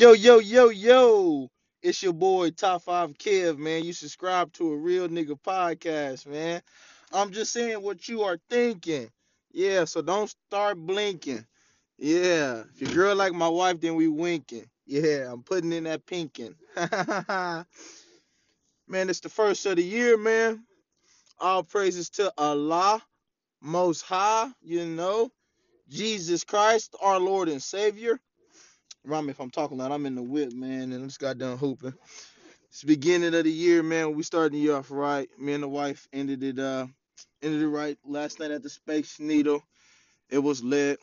Yo, yo, yo, yo. It's your boy Top 5 Kev, man. You subscribe to a real nigga podcast, man. I'm just saying what you are thinking. Yeah, so don't start blinking. Yeah. If your girl like my wife, then we winking. Yeah, I'm putting in that pinking. man, it's the first of the year, man. All praises to Allah, Most High, you know. Jesus Christ, our Lord and Savior. Me if I'm talking loud, I'm in the whip, man, and I just got done hooping. It's the beginning of the year, man. We started the year off right. Me and the wife ended it uh ended it right last night at the Space Needle. It was lit.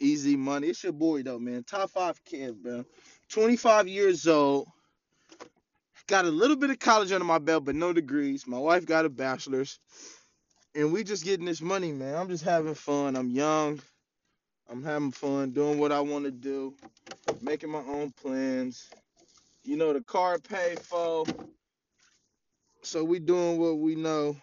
Easy money. It's your boy though, man. Top five kid, bro. 25 years old. Got a little bit of college under my belt, but no degrees. My wife got a bachelor's. And we just getting this money, man. I'm just having fun. I'm young. I'm having fun doing what I want to do, making my own plans. You know, the car paid for. So we doing what we know.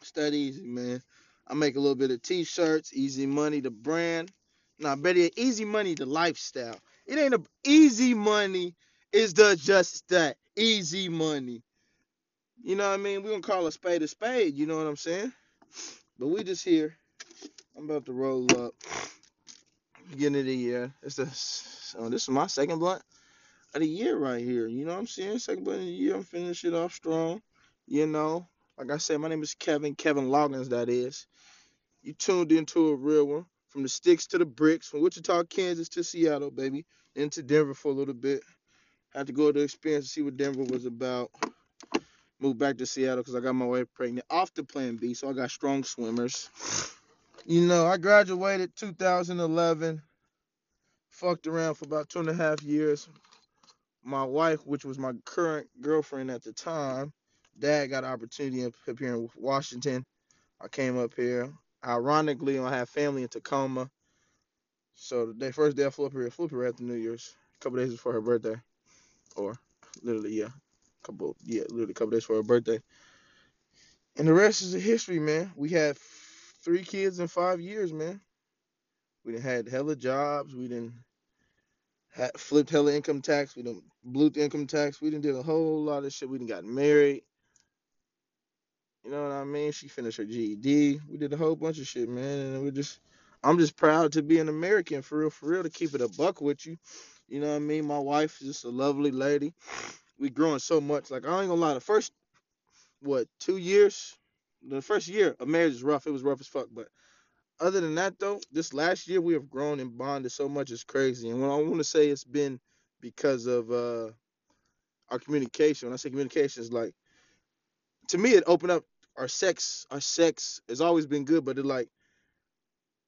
It's that easy, man. I make a little bit of t-shirts, easy money the brand. Nah, better yet, easy money the lifestyle. It ain't a easy money, it's the just that. Easy money. You know what I mean? we gonna call a spade a spade, you know what I'm saying? But we just here. I'm about to roll up. Beginning of the year. It's the so oh, this is my second blunt of the year right here. You know what I'm saying? Second blunt of the year. I'm finishing it off strong. You know, like I said, my name is Kevin, Kevin Loggins, that is. You tuned into a real one. From the sticks to the bricks, from Wichita, Kansas to Seattle, baby. Into Denver for a little bit. Had to go to experience to see what Denver was about. Moved back to Seattle because I got my wife pregnant off the plan B, so I got strong swimmers. You know, I graduated 2011. Fucked around for about two and a half years. My wife, which was my current girlfriend at the time, dad got an opportunity up here in Washington. I came up here. Ironically, I have family in Tacoma. So the first day I flew up here, I flew up here after New Year's, a couple days before her birthday, or literally yeah, a couple yeah, literally a couple days for her birthday. And the rest is history, man. We had three kids in five years, man. We done had hella jobs. We done had flipped hella income tax. We done blew the income tax. We done did a whole lot of shit. We done got married. You know what I mean? She finished her GED. We did a whole bunch of shit, man. And we're just, I'm just proud to be an American for real, for real, to keep it a buck with you. You know what I mean? My wife is just a lovely lady. We growing so much. Like I ain't gonna lie, the first what two years, the first year of marriage is rough. It was rough as fuck. But other than that though, this last year we have grown and bonded so much it's crazy. And what I want to say it's been because of uh our communication. When I say communication, is like to me it opened up our sex. Our sex has always been good, but it like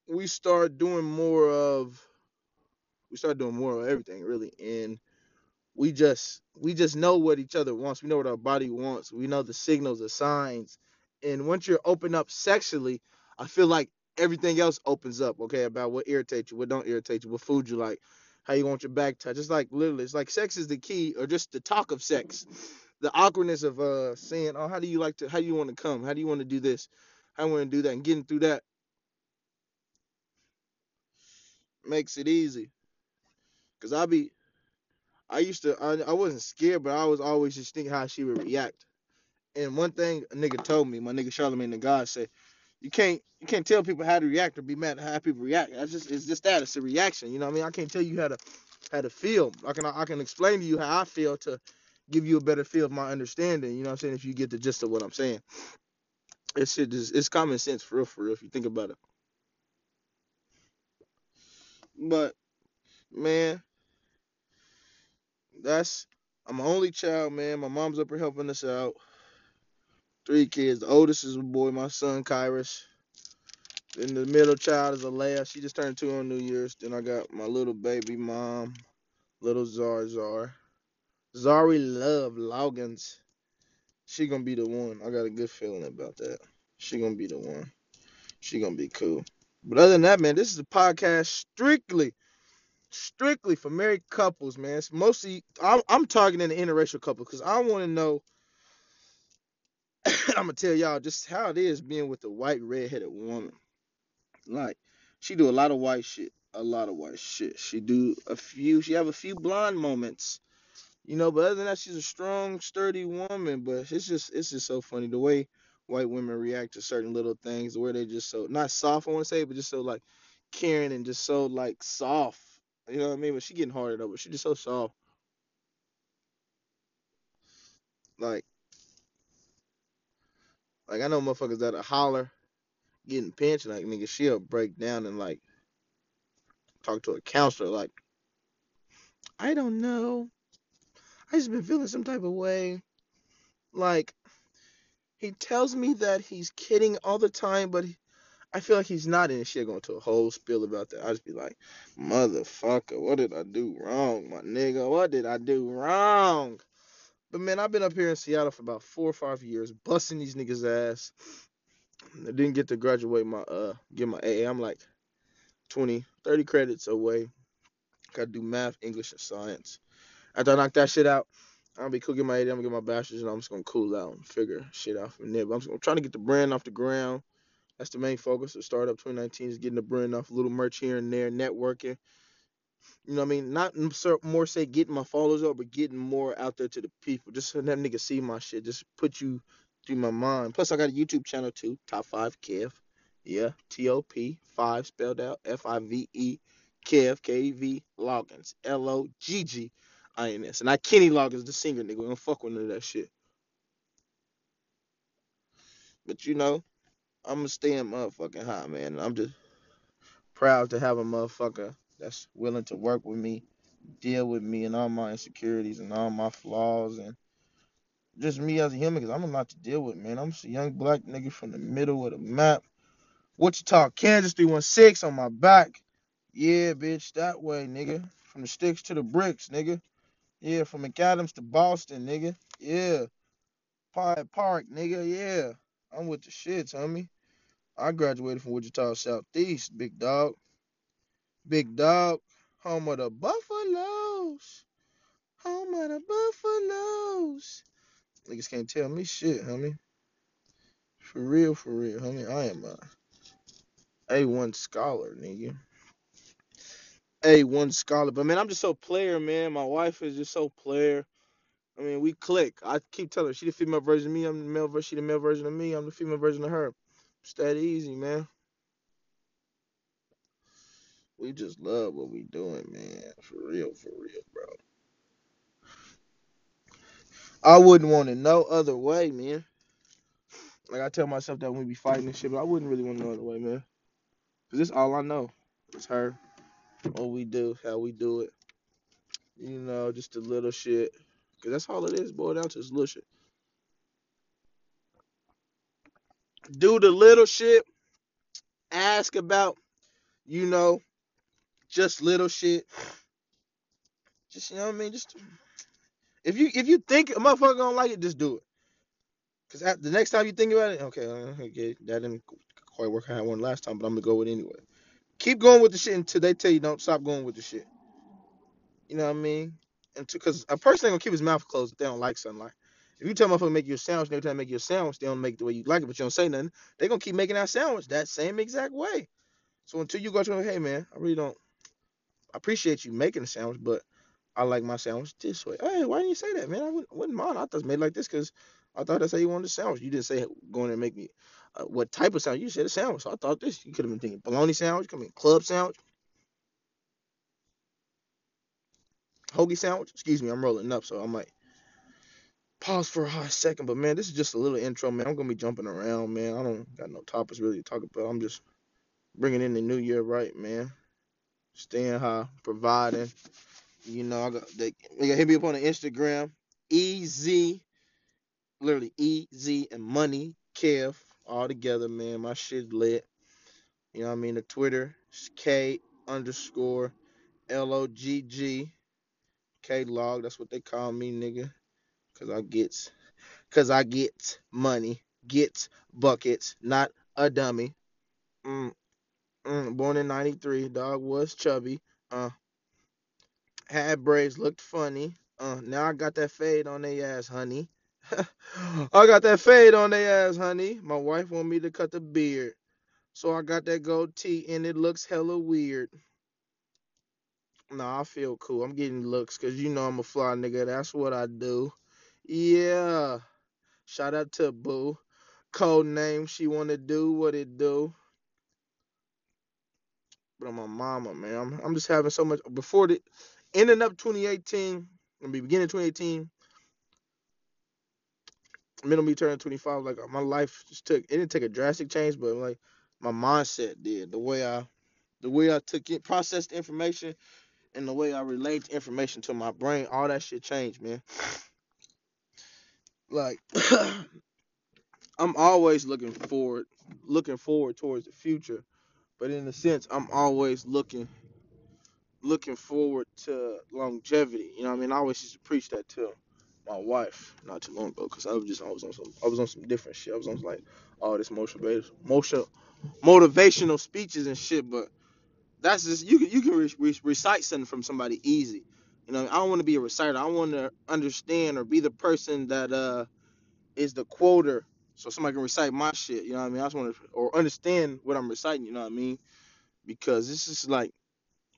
we start doing more of we start doing more of everything really, and we just we just know what each other wants. We know what our body wants. We know the signals, the signs, and once you're open up sexually, I feel like everything else opens up. Okay, about what irritates you, what don't irritate you, what food you like, how you want your back touch. It's like literally, it's like sex is the key, or just the talk of sex, the awkwardness of uh saying, oh, how do you like to, how do you want to come, how do you want to do this, how do you want to do that, and getting through that makes it easy. Cause I be, I used to, I, I wasn't scared, but I was always just thinking how she would react. And one thing a nigga told me, my nigga Charlemagne the God said, you can't you can't tell people how to react or be mad at how people react. That's just it's just that it's a reaction. You know what I mean? I can't tell you how to how to feel. I can I can explain to you how I feel to give you a better feel of my understanding. You know what I'm saying? If you get the gist of what I'm saying, it's shit just it's common sense for real for real if you think about it. But man, that's I'm an only child, man. My mom's up here helping us out. Three kids. The oldest is a boy, my son Kyrus. Then the middle child is Alea. She just turned two on New Year's. Then I got my little baby mom, little Zar Zar. Zari Love Loggins. She gonna be the one. I got a good feeling about that. She gonna be the one. She gonna be cool. But other than that, man, this is a podcast strictly, strictly for married couples, man. It's mostly I'm, I'm targeting the interracial couple because I want to know. I'm gonna tell y'all just how it is being with a white redheaded woman. Like she do a lot of white shit. a lot of white shit. She do a few. She have a few blonde moments, you know. But other than that, she's a strong, sturdy woman. But it's just it's just so funny the way white women react to certain little things, where they just so not soft. I want to say, but just so like caring and just so like soft. You know what I mean? But she getting harder though. But she just so soft. Like like I know motherfuckers that holler getting pinched. Like nigga, she'll break down and like talk to a counselor. Like I don't know. I just been feeling some type of way. Like he tells me that he's kidding all the time, but he, I feel like he's not. And she'll go into a whole spill about that. I just be like, motherfucker, what did I do wrong, my nigga? What did I do wrong? But man, I've been up here in Seattle for about four or five years, busting these niggas' ass. I didn't get to graduate my uh get my AA. I'm like 20, 30 credits away. Gotta do math, English, and science. After I knock that shit out, I'll be cooking my AA, I'm gonna get my bachelor's, and I'm just gonna cool out and figure shit out from there. But I'm, just, I'm trying to get the brand off the ground. That's the main focus of Startup 2019 is getting the brand off, a little merch here and there, networking. You know what I mean? Not more say getting my followers up, but getting more out there to the people. Just so that nigga see my shit. Just put you through my mind. Plus, I got a YouTube channel too. Top five Kev. Yeah, T O P five spelled out F I V E Kev K E V Loggins L O G G I N S. And I Kenny Loggins, the singer nigga. We don't fuck with none of that shit. But you know, I'm gonna stay in motherfucking high, man. I'm just proud to have a motherfucker that's willing to work with me, deal with me and all my insecurities and all my flaws and just me as a human because I'm a lot to deal with, man. I'm just a young black nigga from the middle of the map. Wichita, Kansas 316 on my back. Yeah, bitch, that way, nigga. From the sticks to the bricks, nigga. Yeah, from McAdams to Boston, nigga. Yeah. Pine Park, nigga. Yeah. I'm with the shits, homie. I graduated from Wichita Southeast, big dog. Big dog. Home of the Buffaloes. Home of the Buffaloes. Niggas can't tell me shit, homie. For real, for real, homie. I am a A1 scholar, nigga. A1 scholar. But man, I'm just so player, man. My wife is just so player. I mean, we click. I keep telling her she the female version of me. I'm the male version. She the male version of me. I'm the female version of her. It's that easy, man. We just love what we doing, man. For real, for real, bro. I wouldn't want it no other way, man. Like I tell myself that when we be fighting and shit, but I wouldn't really want it no other way, man. Cause this all I know. It's her. What we do, how we do it. You know, just the little shit. Cause that's all it is, boy. To this little shit. Do the little shit. Ask about, you know, just little shit. Just you know what I mean. Just if you if you think a motherfucker gonna like it, just do it. Cause the next time you think about it, okay, uh, okay, that didn't quite work out one last time, but I'm gonna go with it anyway. Keep going with the shit until they tell you don't stop going with the shit. You know what I mean? And because a person ain't gonna keep his mouth closed if they don't like something. Like if you tell motherfucker make you a sandwich, every time they make you a sandwich, they don't make it the way you like it, but you don't say nothing. They gonna keep making that sandwich that same exact way. So until you go to them, hey man, I really don't I appreciate you making a sandwich, but I like my sandwich this way. Hey, why didn't you say that, man? I wouldn't, wouldn't mind. I was made like this because I thought that's how you wanted a sandwich. You didn't say go in and make me uh, what type of sandwich. You said a sandwich. So I thought this. You could have been thinking bologna sandwich, been club sandwich, hoagie sandwich. Excuse me, I'm rolling up, so I might pause for a hot second. But man, this is just a little intro, man. I'm gonna be jumping around, man. I don't got no topics really to talk about. I'm just bringing in the new year right, man. Staying high, providing. You know, I got they, they hit me up on the Instagram. EZ, literally EZ and money, Kev, all together, man. My shit lit. You know what I mean? The Twitter is K underscore L O G G K log. That's what they call me, nigga. Cause I get, cause I get money, get buckets, not a dummy. Mm, mm, born in '93, dog was chubby. Uh, had braids, looked funny. Uh, now I got that fade on their ass, honey. I got that fade on their ass, honey. My wife want me to cut the beard. So I got that goatee and it looks hella weird. Nah, I feel cool. I'm getting looks because you know I'm a fly nigga. That's what I do. Yeah. Shout out to Boo. Code name. She wanna do what it do. But I'm my mama, man. I'm, I'm just having so much before the ending up 2018 and be beginning 2018. Middle me turning 25. Like my life just took. It didn't take a drastic change, but like my mindset did. The way I, the way I took it, processed information, and the way I relate information to my brain, all that shit changed, man. Like I'm always looking forward, looking forward towards the future, but in a sense, I'm always looking, looking forward to longevity. You know I mean? I always used to preach that to my wife not too long ago because I was just I was on some I was on some different shit. I was on like all this motivational, motion, motivational speeches and shit. But that's just you can you can re- re- recite something from somebody easy. You know, I don't want to be a reciter. I want to understand or be the person that uh is the quoter so somebody can recite my shit. You know what I mean? I just want to or understand what I'm reciting. You know what I mean? Because this is like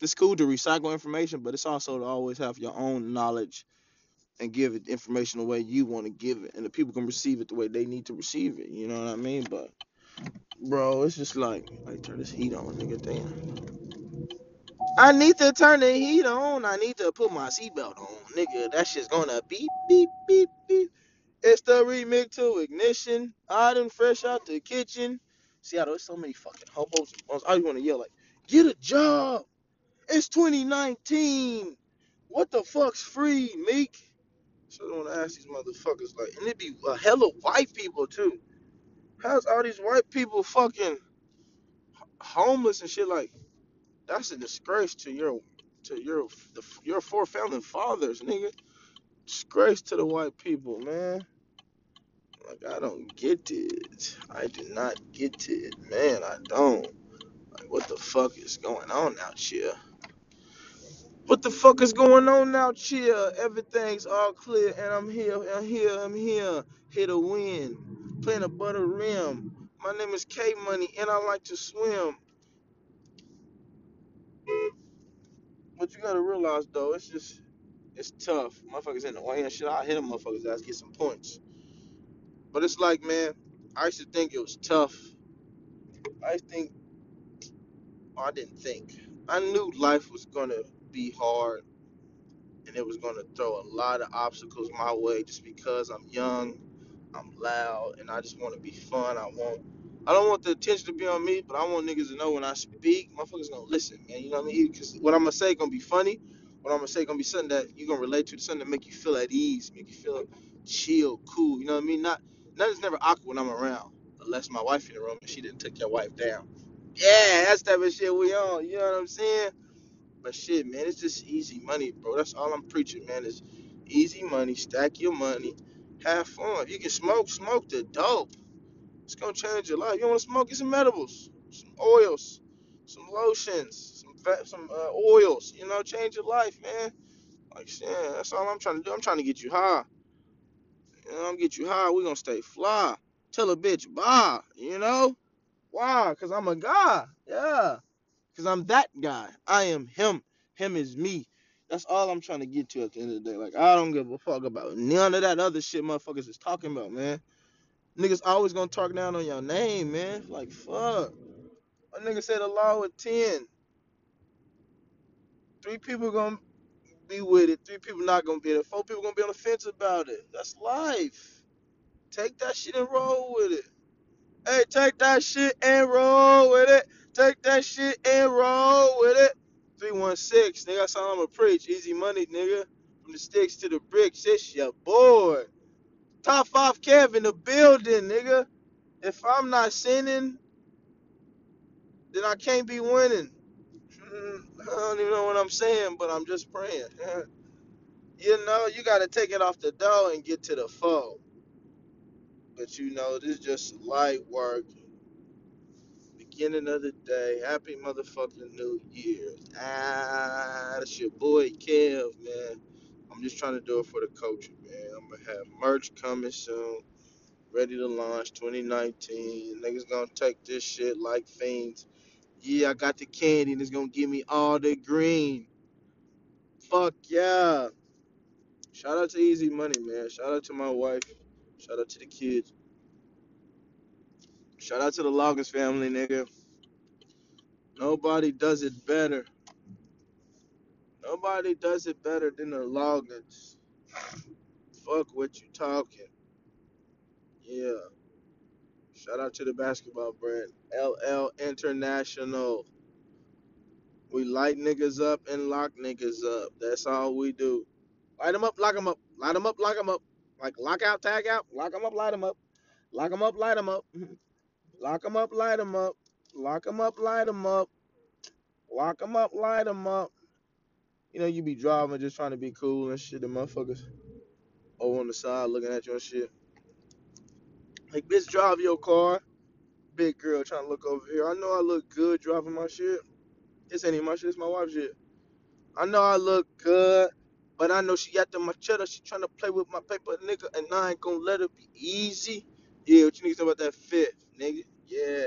it's cool to recycle information, but it's also to always have your own knowledge and give it information the way you want to give it, and the people can receive it the way they need to receive it. You know what I mean? But bro, it's just like like turn this heat on, nigga. Damn. I need to turn the heat on. I need to put my seatbelt on, nigga. That shit's gonna beep beep beep beep. It's the remix to ignition. I done fresh out the kitchen. Seattle, there's so many fucking hobos. I just want to yell like, get a job. It's 2019. What the fuck's free, Meek? So I don't want to ask these motherfuckers like, and it'd be a hella white people too. How's all these white people fucking homeless and shit? Like, that's a disgrace to your, to your, the, your four founding fathers, nigga. Disgrace to the white people, man. Like I don't get it. I do not get it, man. I don't. Like what the fuck is going on out here? What the fuck is going on out here? Everything's all clear, and I'm here. I'm here. I'm here. Here to win. Playing a butter rim. My name is K Money, and I like to swim. But you gotta realize though, it's just it's tough. Motherfuckers in the way and shit. I hit them motherfuckers ass get some points. But it's like, man, I used to think it was tough. I think Oh, I didn't think. I knew life was gonna be hard and it was gonna throw a lot of obstacles my way just because I'm young, I'm loud, and I just want to be fun. I want, I don't want the attention to be on me, but I want niggas to know when I speak, motherfuckers gonna listen, man. You know what I mean? Because what I'm gonna say gonna be funny. What I'm gonna say gonna be something that you're gonna relate to, something that make you feel at ease, make you feel chill, cool. You know what I mean? Not, nothing's never awkward when I'm around, unless my wife in the room and she didn't take your wife down. Yeah, that's type of shit we on. You know what I'm saying? But shit, man, it's just easy money, bro. That's all I'm preaching, man. Is easy money. Stack your money. Have fun. If you can smoke, smoke the dope. It's gonna change your life. You want to smoke? Get some edibles, some oils, some lotions, some uh, oils. You know, change your life, man. Like, shit, that's all I'm trying to do. I'm trying to get you high. You know, I'm get you high. We gonna stay fly. Tell a bitch bye. You know why? Cause I'm a guy. Yeah. Cause I'm that guy. I am him. Him is me. That's all I'm trying to get to at the end of the day. Like I don't give a fuck about none of that other shit motherfuckers is talking about, man. Niggas always gonna talk down on your name, man. Like fuck. A nigga said a law with ten. Three people gonna be with it. Three people not gonna be there. Four people gonna be on the fence about it. That's life. Take that shit and roll with it. Hey, take that shit and roll with it. Take that shit and roll with it. 316, nigga, that's all I'ma preach. Easy money, nigga. From the sticks to the bricks, it's your boy. Top five Kev in the building, nigga. If I'm not sinning, then I can't be winning. I don't even know what I'm saying, but I'm just praying. you know, you gotta take it off the dough and get to the foe. But you know, this is just light work beginning of the day. Happy motherfucking New Year. Ah, that's your boy Kev, man. I'm just trying to do it for the culture, man. I'm gonna have merch coming soon. Ready to launch 2019. Niggas gonna take this shit like fiends. Yeah, I got the candy and it's gonna give me all the green. Fuck yeah. Shout out to Easy Money, man. Shout out to my wife. Shout out to the kids. Shout out to the Loggins family, nigga. Nobody does it better. Nobody does it better than the Loggins. Fuck what you talking. Yeah. Shout out to the basketball brand. LL International. We light niggas up and lock niggas up. That's all we do. Light them up, lock them up. Light them up, lock them up. Like lock out, tag out. Lock them up, light them up. Lock them up, light them up. Lock them up, light them up. Lock them up, light them up. Lock them up, light them up. You know, you be driving just trying to be cool and shit. The motherfuckers over on the side looking at you and shit. Like, bitch, drive your car. Big girl trying to look over here. I know I look good driving my shit. This ain't even my shit, it's my wife's shit. I know I look good, but I know she got the machete. She trying to play with my paper, nigga, and I ain't gonna let it be easy. Yeah, what you niggas know about that fifth, nigga? Yeah.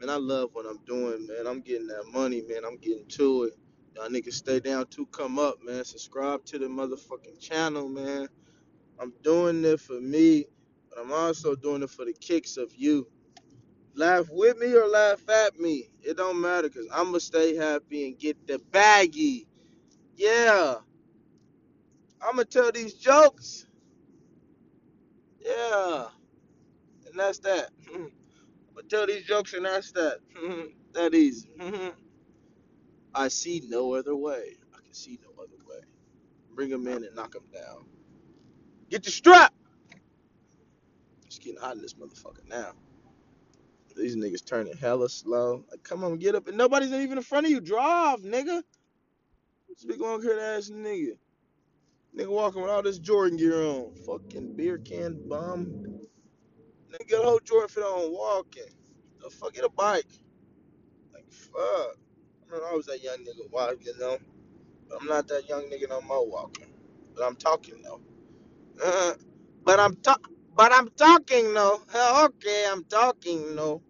Man, I love what I'm doing, man. I'm getting that money, man. I'm getting to it. Y'all niggas stay down to come up, man. Subscribe to the motherfucking channel, man. I'm doing it for me, but I'm also doing it for the kicks of you. Laugh with me or laugh at me. It don't matter because I'm going to stay happy and get the baggy. Yeah. I'm going to tell these jokes. Yeah. And that's that. I'm going to tell these jokes and that's that. that easy. I see no other way. I can see no other way. Bring them in and knock them down. Get the strap. It's getting hot in this motherfucker now. These niggas turning hella slow. Like, come on, get up. And nobody's even in front of you. Drive, nigga. This big long haired ass nigga. Nigga walking with all this Jordan gear on. Fucking beer can bum. Nigga got a whole Jordan fit on walking. The fuck, get a bike. Like, fuck. I was that young nigga walking, you know. But I'm not that young nigga no more walking. But I'm talking though. Uh, but I'm talk. But I'm talking though. Uh, Okay, I'm talking though.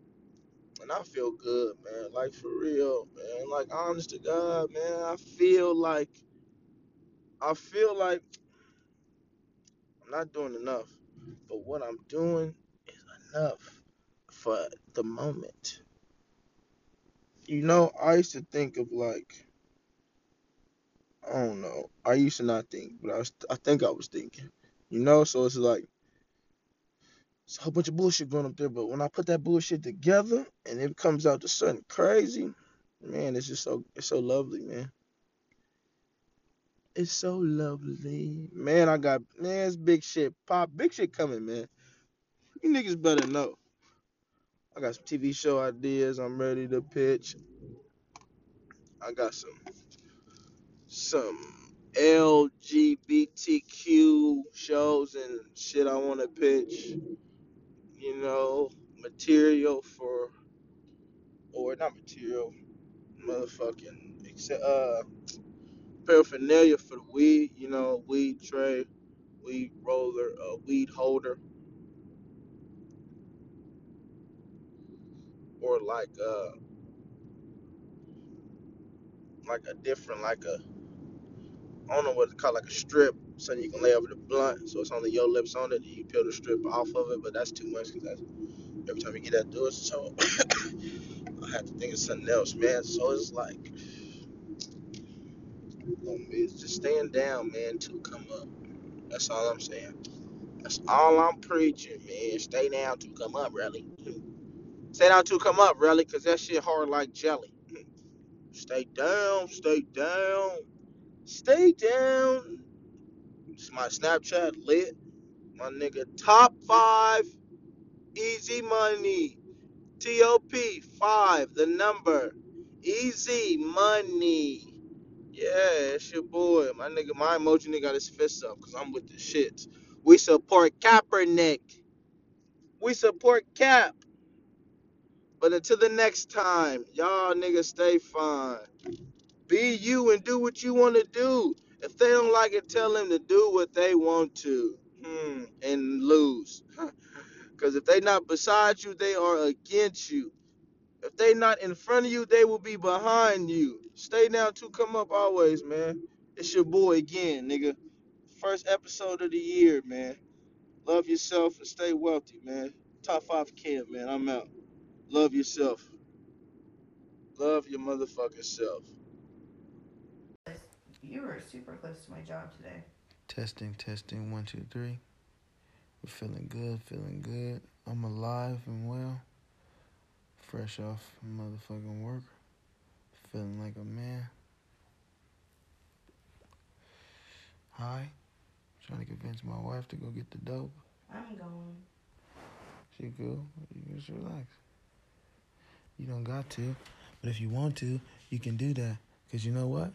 And I feel good, man. Like for real, man. Like honest to God, man. I feel like I feel like I'm not doing enough. But what I'm doing is enough for the moment. You know, I used to think of like I don't know. I used to not think, but I was I think I was thinking. You know, so it's like it's a whole bunch of bullshit going up there, but when I put that bullshit together and it comes out to something crazy, man, it's just so it's so lovely, man. It's so lovely. Man, I got man, it's big shit. Pop big shit coming, man. You niggas better know. I got some TV show ideas I'm ready to pitch. I got some some LGBTQ shows and shit I wanna pitch. You know, material for or not material, motherfucking except uh paraphernalia for the weed, you know, weed tray, weed roller, uh, weed holder, or like uh like a different like a I don't know what to call like a strip, something you can lay over the blunt, so it's only your lips on it. You peel the strip off of it, but that's too much because that's every time you get that do it. So I have to think of something else, man. So it's like it's just staying down, man, to come up. That's all I'm saying. That's all I'm preaching, man. Stay down to come up, really. Stay down to come up, really, because that shit hard like jelly. Stay down, stay down, stay down. It's my Snapchat lit. My nigga, top five, easy money. TOP, five, the number. Easy money. Yeah, it's your boy. My nigga, my emoji nigga got his fists up because I'm with the shits. We support Kaepernick. We support Cap. But until the next time, y'all niggas stay fine. Be you and do what you want to do. If they don't like it, tell them to do what they want to. Hmm, and lose. Because if they not beside you, they are against you. If they not in front of you, they will be behind you. Stay down to come up always, man. It's your boy again, nigga. First episode of the year, man. Love yourself and stay wealthy, man. Top five kid, man. I'm out. Love yourself. Love your motherfucking self. You were super close to my job today. Testing, testing, one, two, three. We're feeling good, feeling good. I'm alive and well. Fresh off motherfucking work. Feeling like a man. Hi. Trying to convince my wife to go get the dope. I'm going. She cool. You just relax. You don't got to. But if you want to, you can do that. Because you know what?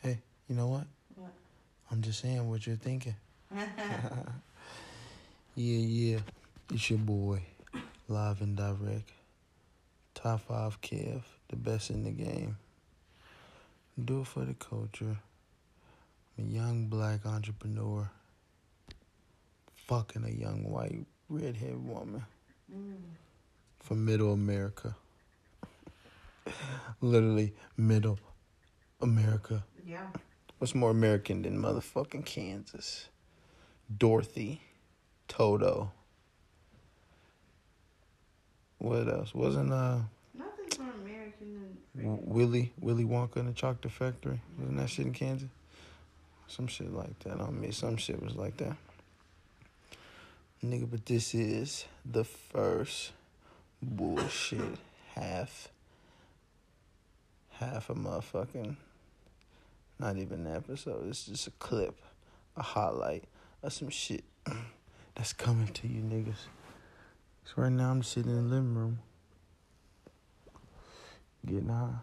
Hey, you know what? What? I'm just saying what you're thinking. yeah, yeah. It's your boy, live and direct. Top five Kev, the best in the game. Do it for the culture. I'm a young black entrepreneur. Fucking a young white redhead woman Mm. From middle America. Literally middle America. Yeah. What's more American than motherfucking Kansas? Dorothy, Toto. What else? Wasn't uh Nothing's more American than Willy Willy Wonka and the Chocolate Factory? Wasn't that shit in Kansas? Some shit like that. I mean, some shit was like that. Nigga, but this is the first bullshit half half a motherfucking not even an episode. It's just a clip, a highlight of some shit that's coming to you niggas. So right now I'm sitting in the living room getting high.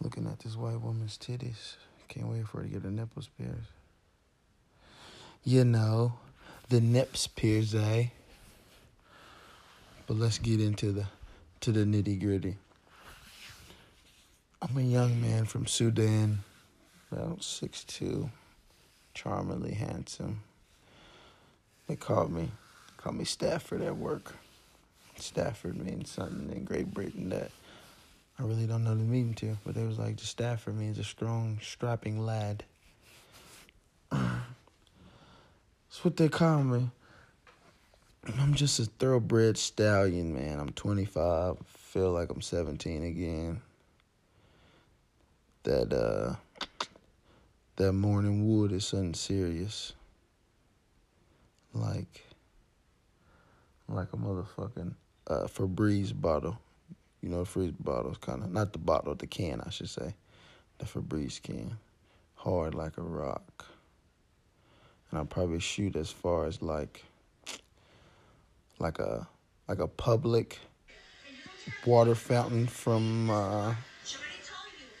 Looking at this white woman's titties. Can't wait for her to get her nipples pierced. You know, the nips pierced, eh? But let's get into the to the nitty gritty. I'm a young man from Sudan, about six two, charmingly handsome. They called me, called me Stafford at work. Stafford means something in Great Britain that I really don't know the meaning to, but they was like, the Stafford means a strong, strapping lad. That's what they call me. I'm just a thoroughbred stallion, man. I'm 25. Feel like I'm 17 again. That uh, that morning wood is something serious. Like, like a motherfucking uh, Febreze bottle. You know, Febreze bottle's kind of not the bottle, the can, I should say. The Febreze can, hard like a rock. And I'll probably shoot as far as like, like a like a public water fountain from uh,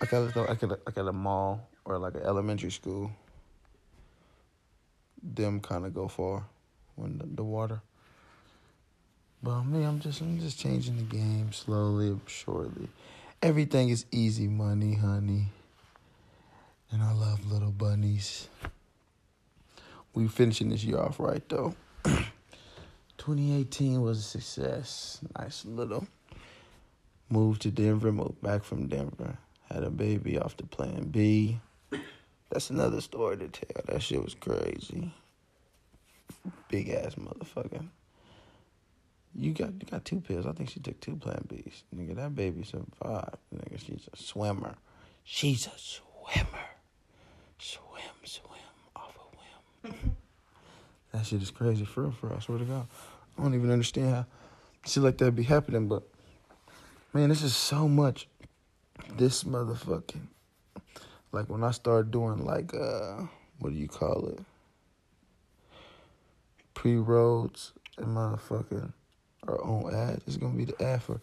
like at like at like a mall or like an elementary school. Them kind of go far when the, the water. But me, I'm just I'm just changing the game slowly, surely. Everything is easy money, honey. And I love little bunnies. We finishing this year off right though. 2018 was a success. Nice little moved to Denver, moved back from Denver. Had a baby off the plan B. That's another story to tell. That shit was crazy. Big ass motherfucker. You got you got two pills. I think she took two Plan Bs. Nigga, that baby survived. Nigga, she's a swimmer. She's a swimmer. Swim, swim, off a whim. That shit is crazy for real, for real. I swear to God. I don't even understand how shit like that be happening, but man, this is so much. This motherfucking like when I start doing like uh what do you call it? Pre roads and motherfucking our own ad. It's gonna be the ad for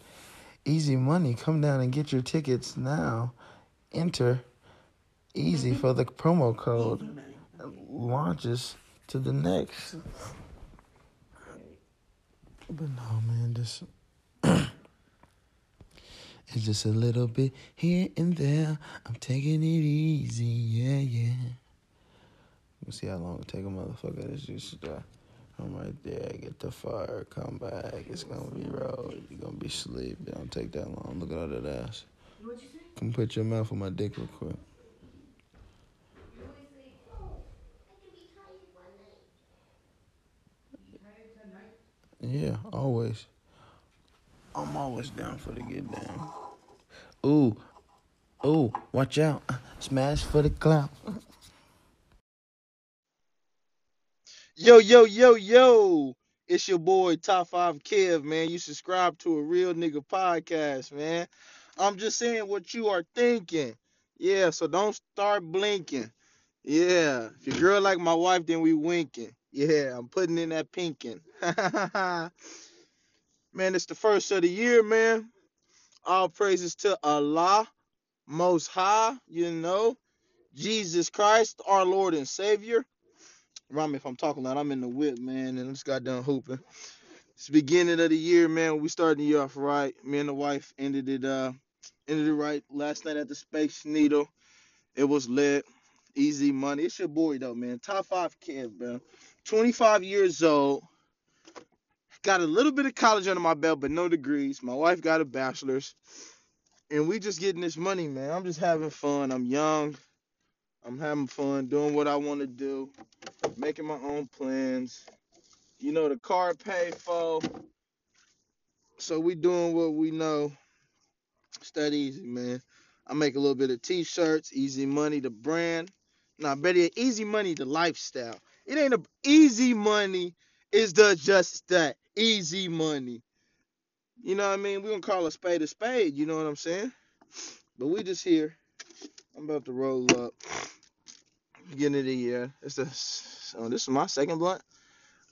easy money. Come down and get your tickets now. Enter easy for the promo code launches to the next. But no man, this it's just a little bit here and there. I'm taking it easy, yeah, yeah. We'll see how long it take a motherfucker It's just uh, I'm right there. Get the fire. Come back. It's gonna be road. You're gonna be asleep. It don't take that long. Look at all that ass. What'd you say? Come put your mouth on my dick real quick. Yeah, always. I'm always down for the get down. Ooh, ooh, watch out. Smash for the clout. Yo, yo, yo, yo. It's your boy Top 5 Kev, man. You subscribe to a real nigga podcast, man. I'm just saying what you are thinking. Yeah, so don't start blinking. Yeah. If your girl like my wife, then we winking. Yeah, I'm putting in that pinking. man, it's the first of the year, man. All praises to Allah, Most High, you know. Jesus Christ, our Lord and Savior. Me if I'm talking loud, I'm in the whip, man, and I just got done hooping. It's beginning of the year, man. We starting the year off right. Me and the wife ended it uh ended it right last night at the Space Needle. It was lit. Easy money. It's your boy though, man. Top five kid, man. 25 years old. Got a little bit of college under my belt, but no degrees. My wife got a bachelor's. And we just getting this money, man. I'm just having fun. I'm young. I'm having fun doing what I want to do, making my own plans. You know, the car paid for. So we doing what we know. It's that easy, man. I make a little bit of t-shirts, easy money the brand. Nah, better easy money the lifestyle. It ain't a easy money, it's the just that. Easy money. You know what I mean? We're gonna call a spade a spade, you know what I'm saying? But we just here. I'm about to roll up. Beginning of the year. It's the so oh, this is my second blunt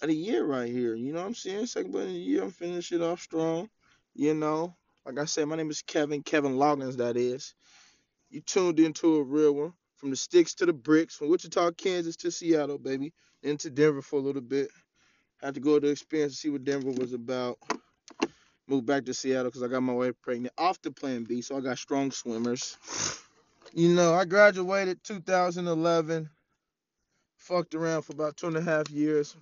of the year right here. You know what I'm saying? Second blunt of the year. I'm finishing it off strong. You know, like I said, my name is Kevin, Kevin Loggins, that is. You tuned into a real one. From the sticks to the bricks, from Wichita, Kansas to Seattle, baby. Into Denver for a little bit. Had to go to experience to see what Denver was about. Moved back to Seattle because I got my wife pregnant off the plan B, so I got strong swimmers. You know, I graduated 2011. Fucked around for about two and a half years.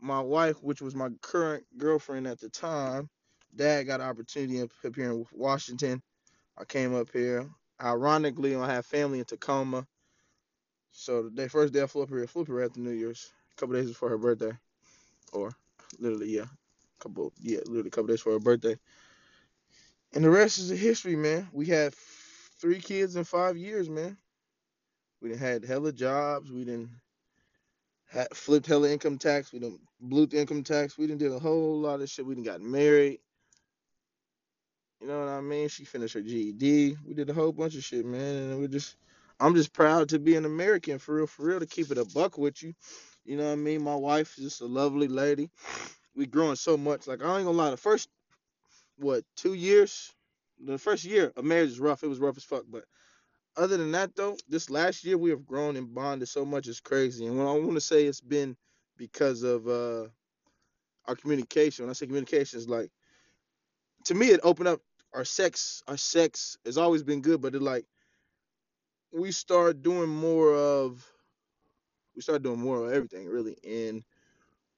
My wife, which was my current girlfriend at the time, dad got an opportunity up here in Washington. I came up here. Ironically, I have family in Tacoma. So the first day I flew up here, flew up here after New Year's, a couple days before her birthday, or literally, yeah, a couple, yeah, literally a couple days for her birthday. And the rest is history, man. We had three kids in five years, man. We done had hella jobs. We done had flipped hella income tax. We done blew the income tax. We didn't did a whole lot of shit. We didn't got married. You know what I mean? She finished her GED. We did a whole bunch of shit, man. And we just, I'm just proud to be an American for real, for real, to keep it a buck with you. You know what I mean? My wife is just a lovely lady. We growing so much. Like I ain't gonna lie, the first what two years, the first year of marriage is rough. It was rough as fuck. But other than that though, this last year we have grown and bonded so much. It's crazy. And what I want to say it's been because of uh our communication. When I say communication, is like to me it opened up our sex. Our sex has always been good, but it like we start doing more of we start doing more of everything really. And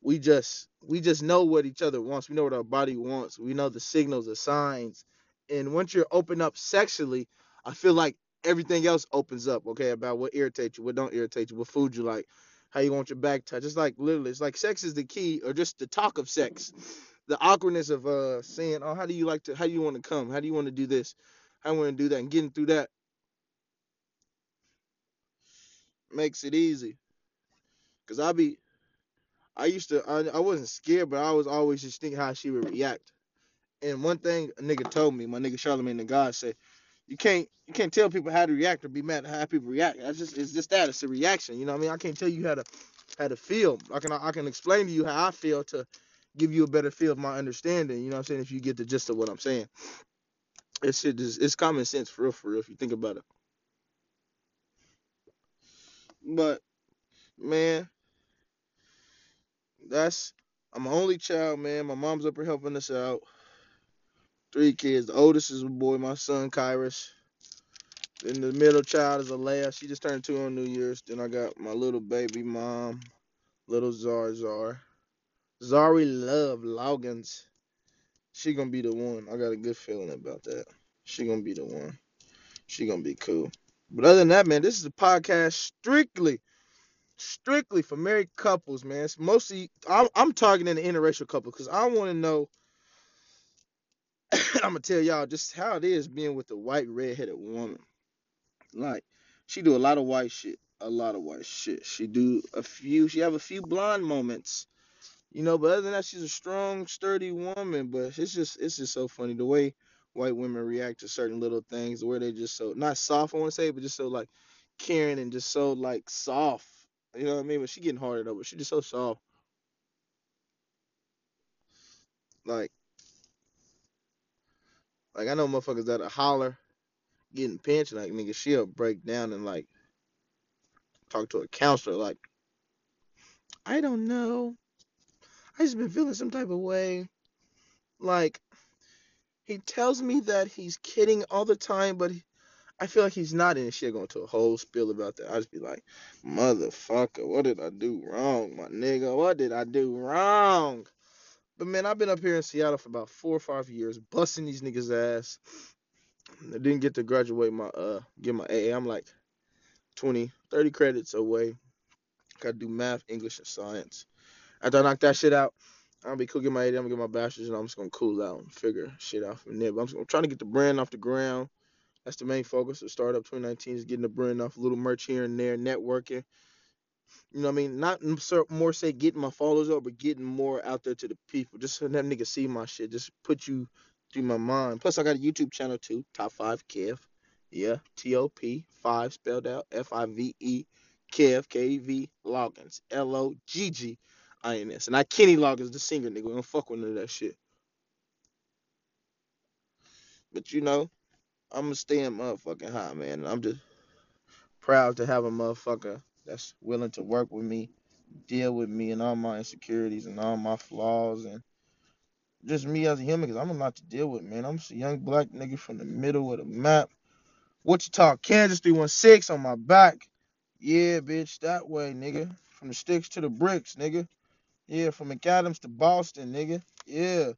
we just we just know what each other wants. We know what our body wants. We know the signals the signs. And once you're open up sexually i feel like everything else opens up okay about what irritates you what don't irritate you what food you like how you want your back touched. It's like literally it's like sex is the key or just the talk of sex the awkwardness of uh saying oh how do you like to how do you want to come how do you want to do this how do you want to do that and getting through that makes it easy because i be I used to, I, I wasn't scared, but I was always just thinking how she would react. And one thing a nigga told me, my nigga Charlemagne the God said, you can't, you can't tell people how to react or be mad at how people react. That's just, it's just that, it's a reaction. You know what I mean? I can't tell you how to, how to feel. I can, I can explain to you how I feel to give you a better feel of my understanding. You know what I'm saying? If you get the gist of what I'm saying, it's just, it's common sense for real, for real. If you think about it. But man, that's I'm an only child, man. My mom's up here helping us out. Three kids. The oldest is a boy, my son Kyrus. Then the middle child is Alea. She just turned two on New Year's. Then I got my little baby mom, little Zar Zar. Zari Love Loggins. She gonna be the one. I got a good feeling about that. She gonna be the one. She gonna be cool. But other than that, man, this is a podcast strictly, strictly for married couples, man. It's mostly I'm, I'm the interracial couple because I want to know. I'm gonna tell y'all just how it is being with a white redheaded woman. Like, she do a lot of white shit, a lot of white shit. She do a few. She have a few blonde moments You know, but other than that, she's a strong, sturdy woman. But it's just it's just so funny the way white women react to certain little things, where they just so not soft, I want to say, but just so like caring and just so like soft. You know what I mean? But she getting harder though, but she just so soft. Like like I know motherfuckers that holler, getting pinched, like nigga, she'll break down and like talk to a counselor, like, I don't know. I just been feeling some type of way. Like he tells me that he's kidding all the time, but he, I feel like he's not, and she'll go into a whole spiel about that. I just be like, motherfucker, what did I do wrong, my nigga? What did I do wrong? But man, I've been up here in Seattle for about four or five years, busting these niggas' ass. I didn't get to graduate my uh get my AA. I'm like 20, 30 credits away. Gotta do math, English, and science. After I knock that shit out, I'll be cooking my I'm gonna get my bachelor's, and I'm just gonna cool out and figure shit out from there. But I'm, just, I'm trying to get the brand off the ground. That's the main focus of Startup 2019 is getting the brand off, a little merch here and there, networking. You know what I mean? Not more say getting my followers up, but getting more out there to the people. Just so that nigga see my shit. Just put you through my mind. Plus, I got a YouTube channel too. Top five Kev. Yeah, T O P five spelled out F I V E Kev K E V Loggins L O G G I N S. And I Kenny Loggins, the singer nigga. We don't fuck with none of that shit. But you know, I'm gonna stay in motherfucking high, man. I'm just proud to have a motherfucker that's willing to work with me, deal with me and all my insecurities and all my flaws and just me as a human because I'm a lot to deal with, man. I'm just a young black nigga from the middle of the map. Wichita, Kansas 316 on my back. Yeah, bitch, that way, nigga. From the sticks to the bricks, nigga. Yeah, from McAdams to Boston, nigga. Yeah.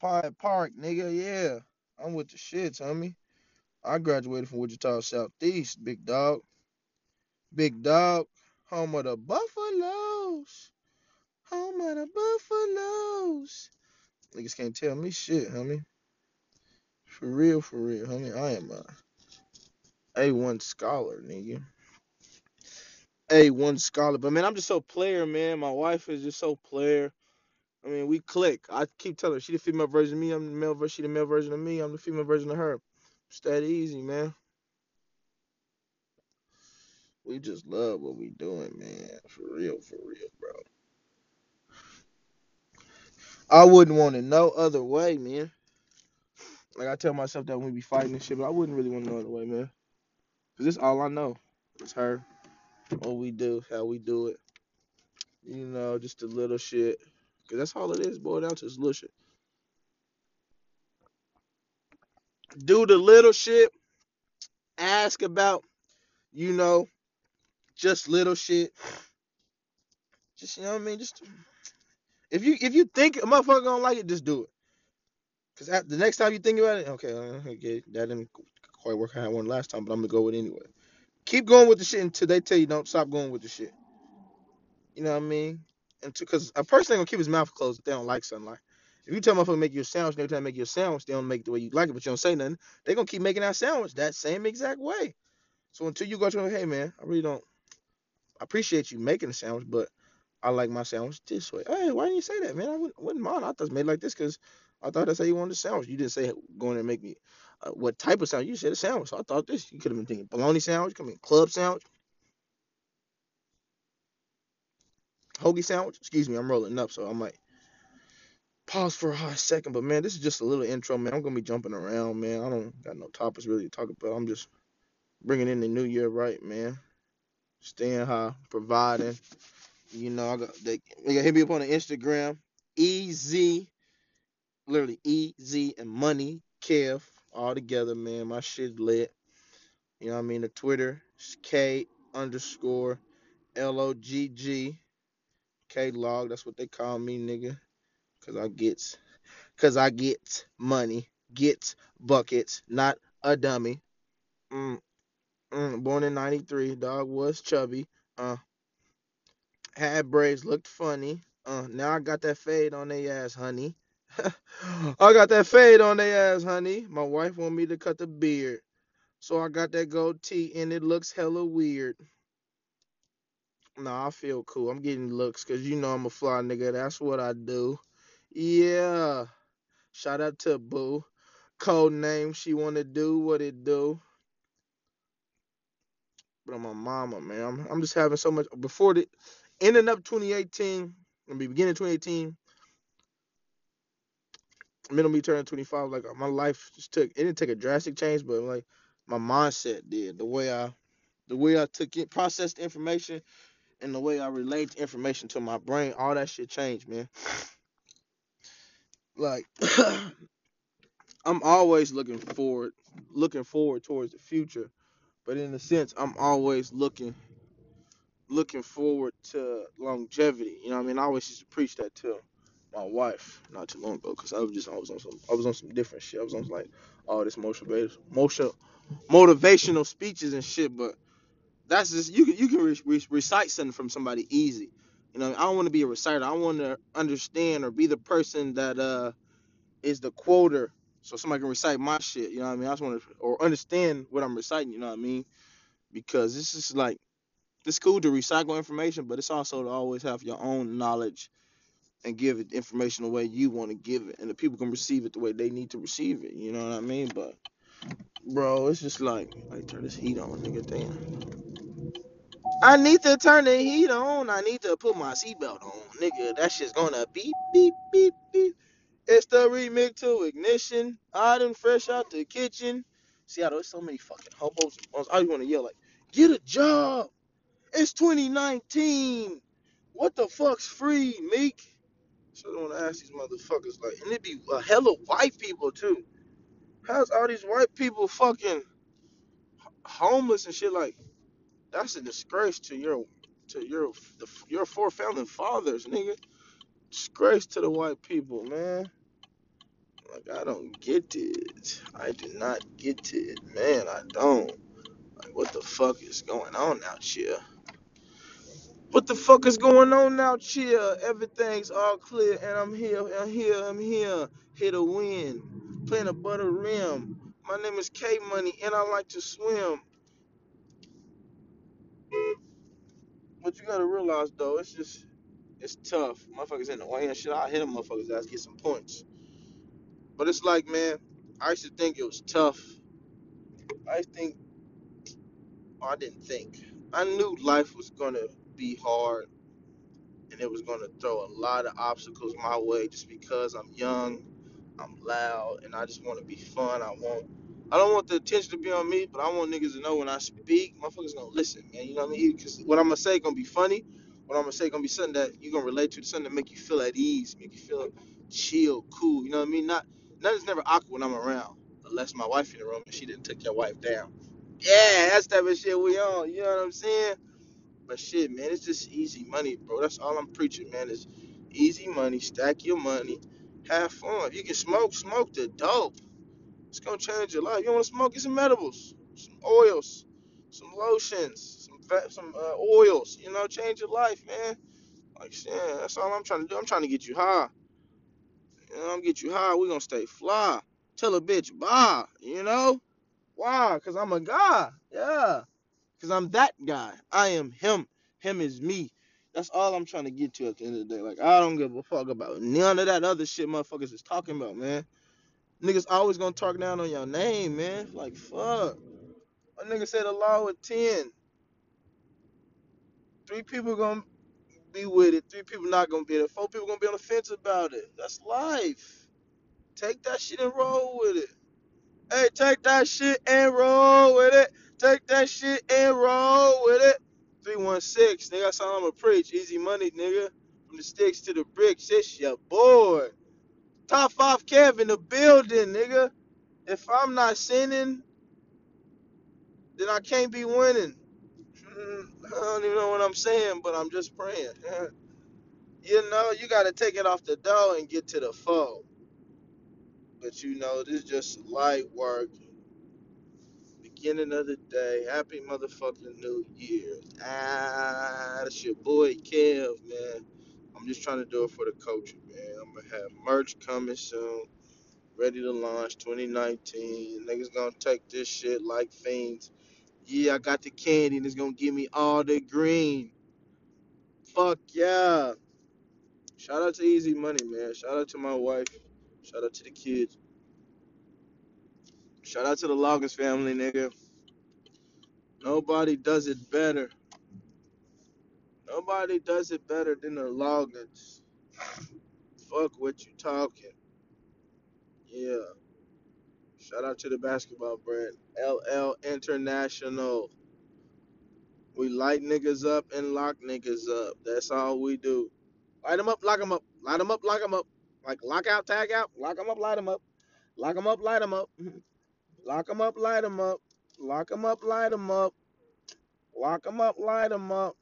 Pine Park, nigga. Yeah. I'm with the shits, homie. I graduated from Wichita Southeast, big dog. Big dog. Home of the Buffaloes. Home of the Buffaloes. Niggas can't tell me shit, homie. For real, for real, homie. I am a A1 scholar, nigga. A1 scholar. But man, I'm just so player, man. My wife is just so player. I mean, we click. I keep telling her she the female version of me. I'm the male version. She the male version of me. I'm the female version of her. It's that easy, man. We just love what we doing, man. For real, for real, bro. I wouldn't want it no other way, man. Like I tell myself that when we be fighting and shit, but I wouldn't really want it no other way, man. Cause this all I know. It's her. What we do, how we do it. You know, just the little shit. Cause that's all it is, down to is little shit. Do the little shit. Ask about, you know, just little shit. Just you know what I mean? Just if you if you think a motherfucker gonna like it, just do it. Cause at, the next time you think about it, okay, okay, that didn't quite work how I wanted last time, but I'm gonna go with it anyway. Keep going with the shit until they tell you don't stop going with the shit. You know what I mean? And because a person ain't gonna keep his mouth closed if they don't like something. Like if you tell motherfucker to make you a sandwich, and every time they make you a sandwich, they don't make it the way you like it, but you don't say nothing. They gonna keep making that sandwich that same exact way. So until you go to them, hey man, I really don't I appreciate you making the sandwich, but I like my sandwich this way. Hey, why didn't you say that, man? I wouldn't, wouldn't mind. I was made like this because I thought that's how you wanted the sandwich. You didn't say go in and make me uh, what type of sandwich. You said a sandwich. So I thought this. You could have been thinking bologna sandwich, could have been club sandwich, hoagie sandwich. Excuse me, I'm rolling up, so I might pause for a hot second. But man, this is just a little intro, man. I'm gonna be jumping around, man. I don't got no topics really to talk about. I'm just bringing in the new year right, man. Staying high, providing. You know, I got they, they got hit me up on the Instagram. EZ, literally EZ and money, Kev, all together, man. My shit lit. You know what I mean? The Twitter is K underscore L O G G K Log. That's what they call me, nigga. Cause I get, cause I get money, get buckets, not a dummy. Mm, mm, born in '93, dog was chubby. Uh, had braids, looked funny. Uh, now I got that fade on they ass, honey. I got that fade on their ass, honey. My wife want me to cut the beard. So I got that goatee and it looks hella weird. Nah, I feel cool. I'm getting looks because you know I'm a fly nigga. That's what I do. Yeah. Shout out to Boo. Code name. She want to do what it do. But I'm a mama, man. I'm, I'm just having so much. Before the ending up 2018, and be beginning 2018, middle me turning 25, like uh, my life just took, it didn't take a drastic change, but like my mindset did. The way I, the way I took it, processed information, and the way I relate information to my brain, all that shit changed, man. Like, I'm always looking forward, looking forward towards the future, but in a sense, I'm always looking, looking forward to longevity. You know what I mean? I always used to preach that to my wife not too long ago, cause I was just, I was on some, I was on some different shit. I was on like all this motivational, motivational speeches and shit, but that's just you can you can re- re- recite something from somebody easy. You know, I don't want to be a reciter. I want to understand or be the person that uh is the quoter, so somebody can recite my shit. You know what I mean? I just want to or understand what I'm reciting. You know what I mean? Because this is like it's cool to recycle information, but it's also to always have your own knowledge and give it information the way you want to give it, and the people can receive it the way they need to receive it. You know what I mean? But bro, it's just like like turn this heat on, nigga. Damn. I need to turn the heat on. I need to put my seatbelt on, nigga. That shit's gonna beep beep beep beep. It's the remix to ignition. I done fresh out the kitchen. Seattle, there's so many fucking hobos. I just want to yell like, get a job. It's 2019. What the fuck's free, Meek? So I don't want to ask these motherfuckers like, and it'd be a hella white people too. How's all these white people fucking homeless and shit like? That's a disgrace to your to your the, your four founding fathers, nigga. Disgrace to the white people, man. Like I don't get it. I do not get it, man. I don't. Like what the fuck is going on out here? What the fuck is going on now? Chill. Everything's all clear, and I'm here. I'm here. I'm here. Here to win. Playing a butter rim. My name is K Money, and I like to swim. But you gotta realize though, it's just it's tough. Motherfuckers in the way and shit. I hit them motherfuckers ass get some points. But it's like, man, I used to think it was tough. I think oh, I didn't think. I knew life was gonna be hard and it was gonna throw a lot of obstacles my way just because I'm young, I'm loud, and I just wanna be fun. I want I don't want the attention to be on me, but I want niggas to know when I speak, motherfuckers gonna listen, man. You know what I mean? Because what I'm gonna say gonna be funny. What I'm gonna say gonna be something that you gonna relate to, something that make you feel at ease, make you feel chill, cool. You know what I mean? Not nothing's never awkward when I'm around, unless my wife in the room and she didn't take your wife down. Yeah, that's type of shit we on. You know what I'm saying? But shit, man, it's just easy money, bro. That's all I'm preaching, man. Is easy money. Stack your money. Have fun. If you can smoke, smoke the dope. It's gonna change your life. You want to smoke? Get some edibles, some oils, some lotions, some some uh, oils. You know, change your life, man. Like, shit, that's all I'm trying to do. I'm trying to get you high. You know, I'm get you high. We gonna stay fly. Tell a bitch bye. You know, why? Cause I'm a guy. Yeah. Cause I'm that guy. I am him. Him is me. That's all I'm trying to get to at the end of the day. Like I don't give a fuck about none of that other shit motherfuckers is talking about, man. Niggas always gonna talk down on your name, man. Like fuck. A nigga said a law with ten. Three people gonna be with it. Three people not gonna be there. Four people gonna be on the fence about it. That's life. Take that shit and roll with it. Hey, take that shit and roll with it. Take that shit and roll with it. 316, nigga, that's all I'ma preach. Easy money, nigga. From the sticks to the bricks, it's your boy. Top five Kev in the building, nigga. If I'm not sinning, then I can't be winning. I don't even know what I'm saying, but I'm just praying. You know, you got to take it off the dough and get to the foe. But you know, this is just light work. Beginning of the day. Happy motherfucking New Year. Ah, that's your boy Kev, man. I'm just trying to do it for the culture, man. I'm gonna have merch coming soon. Ready to launch 2019. Niggas gonna take this shit like fiends. Yeah, I got the candy and it's gonna give me all the green. Fuck yeah. Shout out to Easy Money, man. Shout out to my wife. Shout out to the kids. Shout out to the Loggins family, nigga. Nobody does it better. Nobody does it better than the Loggins. Fuck what you talking. Yeah. Shout out to the basketball brand. LL International. We light niggas up and lock niggas up. That's all we do. Light them up, lock them up. Light them up, lock them up. Like lock out, tag out. Lock them up, light them up. Lock them up, light them up. Lock them up, light them up. Lock them up, light them up. Lock them up, light them up.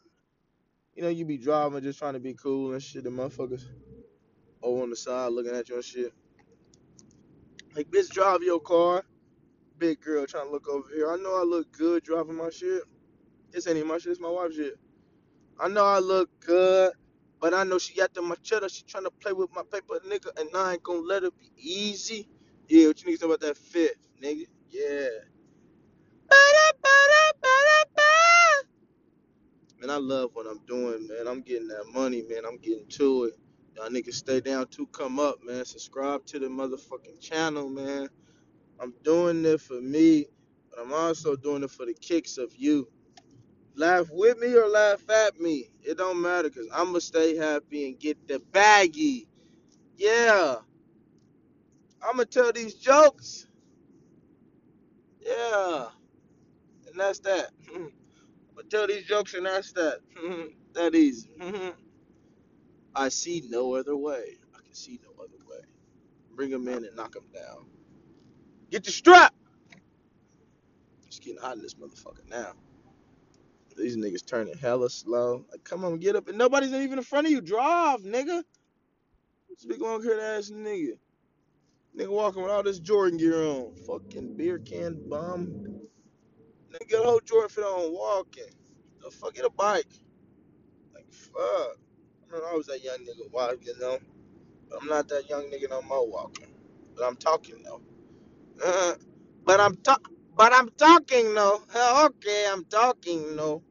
You know, you be driving just trying to be cool and shit. The motherfuckers over on the side looking at you and shit. Like, bitch, drive your car. Big girl trying to look over here. I know I look good driving my shit. This ain't even my shit, it's my wife's shit. I know I look good, but I know she got the machete. She trying to play with my paper, nigga, and I ain't gonna let it be easy. Yeah, what you niggas know about that fifth, nigga? Yeah. Ba-da-ba-da-ba-da-ba. Man, I love what I'm doing, man. I'm getting that money, man. I'm getting to it. Y'all niggas stay down to come up, man. Subscribe to the motherfucking channel, man. I'm doing it for me, but I'm also doing it for the kicks of you. Laugh with me or laugh at me. It don't matter because I'm going to stay happy and get the baggy. Yeah. I'm to tell these jokes. Yeah. And that's that. I'm going to tell these jokes and that's that. Mm-hmm. that easy. Mm-hmm. I see no other way. I can see no other way. Bring them in and knock them down. Get the strap. It's getting hot in this motherfucker now. These niggas turning hella slow. Like, come on, get up. And nobody's even in front of you. Drive, nigga. This big long haired ass nigga. Nigga walking with all this Jordan gear on. Fucking beer can bum. Nigga get a whole Jordan fit on walking. The fuck get a bike. Like fuck. I remember I was that young nigga walking, you know. But I'm not that young nigga no more walking. But I'm talking though. Uh, but I'm talk but I'm talking though. Okay, I'm talking though.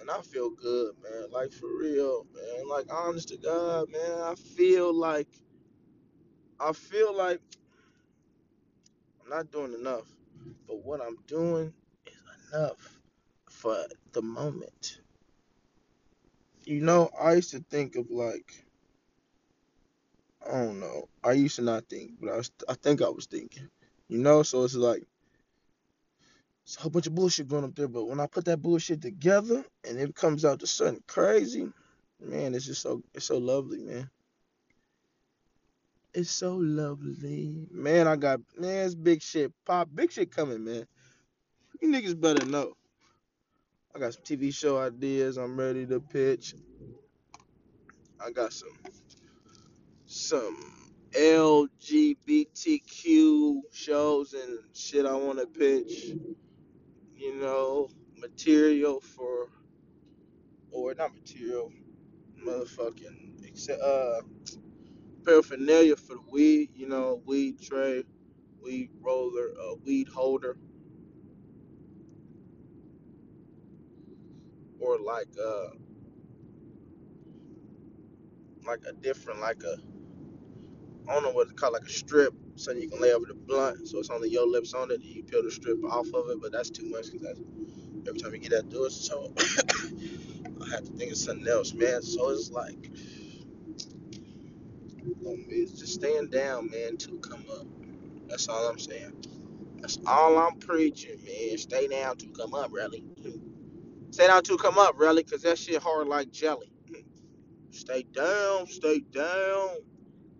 And I feel good, man. Like for real, man. Like honest to God, man. I feel like I feel like I'm not doing enough. But what I'm doing is enough for the moment. You know, I used to think of like I don't know. I used to not think, but I was I think I was thinking. You know, so it's like it's a whole bunch of bullshit going up there, but when I put that bullshit together and it comes out to something crazy, man, it's just so it's so lovely, man. It's so lovely. Man, I got man, it's big shit. Pop big shit coming, man. You niggas better know. I got some TV show ideas I'm ready to pitch. I got some some LGBTQ shows and shit I want to pitch. You know, material for or not material, motherfucking except uh paraphernalia for the weed. You know, weed tray, weed roller, uh, weed holder, or like uh like a different like a I don't know what it's called, like a strip, so you can lay over the blunt, so it's only your lips on it. And you peel the strip off of it, but that's too much because that's every time you get that do it. So I have to think of something else, man. So it's like um, it's just stand down, man, to come up. That's all I'm saying. That's all I'm preaching, man. Stay down to come up, really. Stay down to come up, really, because that shit hard like jelly. Stay down, stay down,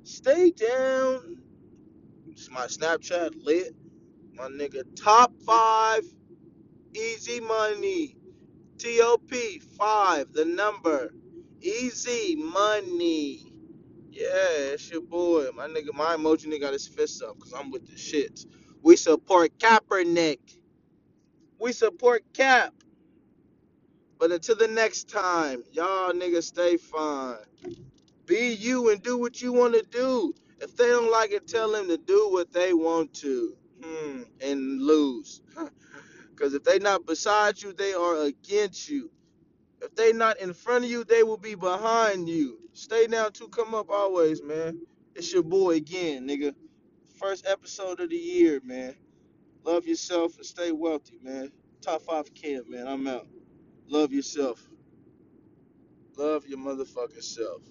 stay down. It's my Snapchat lit. My nigga, top five, easy money. TOP five, the number. Easy money. Yeah, it's your boy. My nigga, my emoji nigga got his fists up because I'm with the shits. We support Kaepernick. We support Cap. But until the next time, y'all niggas stay fine. Be you and do what you want to do. If they don't like it, tell them to do what they want to. Hmm, and lose. Because if they not beside you, they are against you. If they not in front of you, they will be behind you. Stay down to come up always, man. It's your boy again, nigga. First episode of the year, man. Love yourself and stay wealthy, man. Top five camp, man. I'm out. Love yourself. Love your motherfucking self.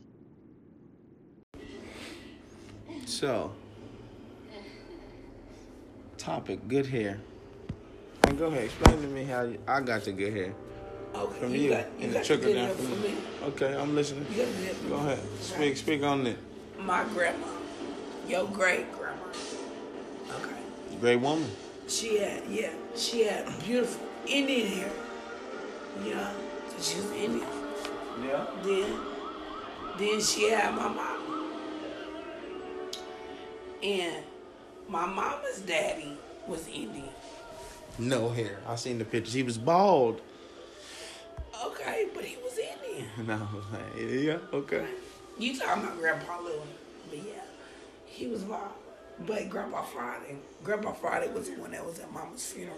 So, topic: good hair. And go ahead, explain to me how I got the good hair Okay, from you you, got, you and got the trickle good down enough from me. me. Okay, I'm listening. You got good enough for Go ahead, speak, speak on it. My grandma, your great grandma. Okay. Great woman. She had, yeah, she had beautiful Indian hair. Yeah, she was Indian. Yeah. Then, then she had my mama. And my mama's daddy was Indian. No hair. I seen the pictures. He was bald. Okay, but he was in Indian. No, yeah, okay. You talking about Grandpa Lou, but yeah, he was wild. But Grandpa Friday, Grandpa Friday was the one that was at Mama's funeral.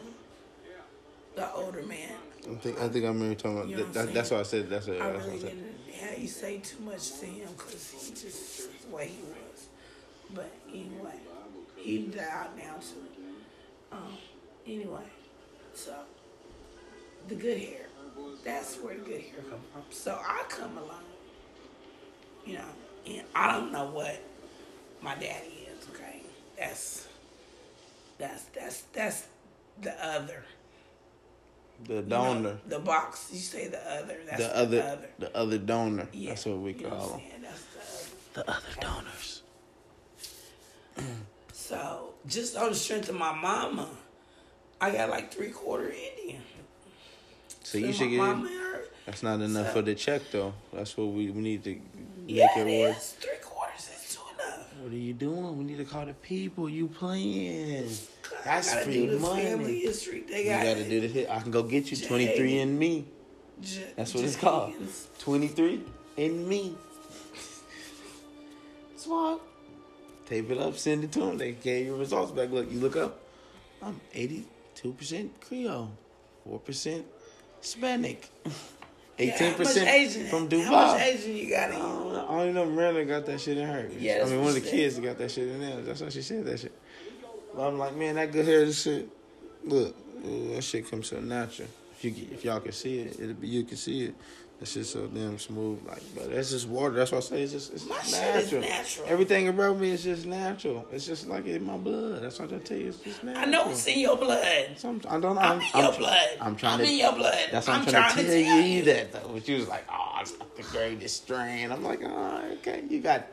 The older man. I think I think I remember talking about You know that, what I'm. That's why I said that's what, I that's what I really said. didn't have you say too much to him because he just the way he was. But anyway, he died now too. Um, anyway, so the good hair. That's where the good hair come from. So I come along, you know, and I don't know what my daddy is. Okay, that's that's that's that's the other. The You know, donor, the box. You say the other. That's the other, the other donor. Yeah, That's what we you know call what them. That's the other. The other donors. So just on the strength of my mama, I got like three quarter Indian. So you should get. mama and her- That's not enough So- for the check though. That's what we, we need to make Yeah, it it work. Three quarters is too enough. What are you doing? We need to call the people. You playing? That's free money. family history. They You got to do the hit. I can go get you 23andMe. J- That's what it's called. 23 and me. Swap. Tape it up, send it to them. They gave your results back. Look, you look up. I'm 82% Creole, 4% Hispanic, 18% Yeah, how much Asian, from Dubai. How much Asian you got I in you? don't know. I only know Miranda got that shit in her. Yeah, I mean, one of the kids got that shit in there. That's why she said that shit. But I'm like, man, that good hair, this shit. Look, ooh, that shit comes so natural. If you if y'all can see it, it'll be you can see it. That shit so damn smooth. Like, but that's just water. That's why I say it's just it's My natural. natural. Everything about me is just natural. It's just like in my blood. That's what I tell you. It's just natural. I know it's in your blood. Some, I don't know. I'm, I'm, in I'm your blood. I'm trying I'm to. in your blood. That's what I'm, I'm trying, trying to to tell tell you you. that though. But you was like, oh, it's not the greatest strain. I'm like, oh, okay, you got.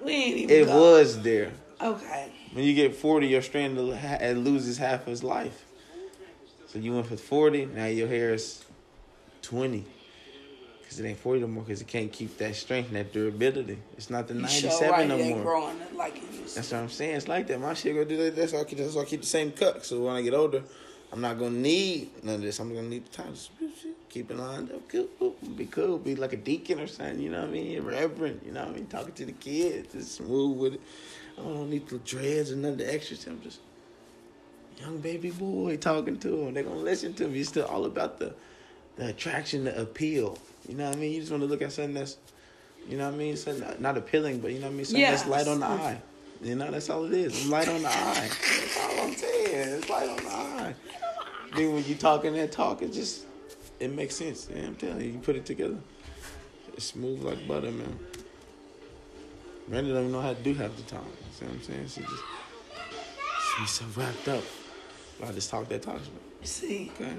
We ain't even It go. was there. Okay. When you get 40, your strand will ha- it loses half of its life. So you went for 40, now your hair is 20. Because it ain't 40 no more, because it can't keep that strength and that durability. It's not the 97 sure right, no more. growing like it used to. That's what I'm saying. It's like that. My shit gonna do that. That's why I keep, that's why I keep the same cut. So when I get older, I'm not gonna need none of this. I'm gonna need the time. Just keep it lined up. Cool. Be cool. Be like a deacon or something. You know what I mean? Reverend. You know what I mean? Talking to the kids. Just smooth with it. I don't need the dreads or none of the extras. I'm just young baby boy talking to them. They're gonna listen to me. It's still all about the the attraction, the appeal. You know what I mean? You just want to look at something that's, you know what I mean? Something not, not appealing, but you know what I mean? Something that's light on the eye. You know, that's all it is. It's light on the eye. That's all I'm saying. It's light on the eye. Then when you talking that talk, it just it makes sense. Yeah, I'm telling you, you put it together. It's smooth like butter, man. Randy don't even know how to do half the time. You see what I'm saying? She just she's so wrapped up. I just talk that talk. See, Okay.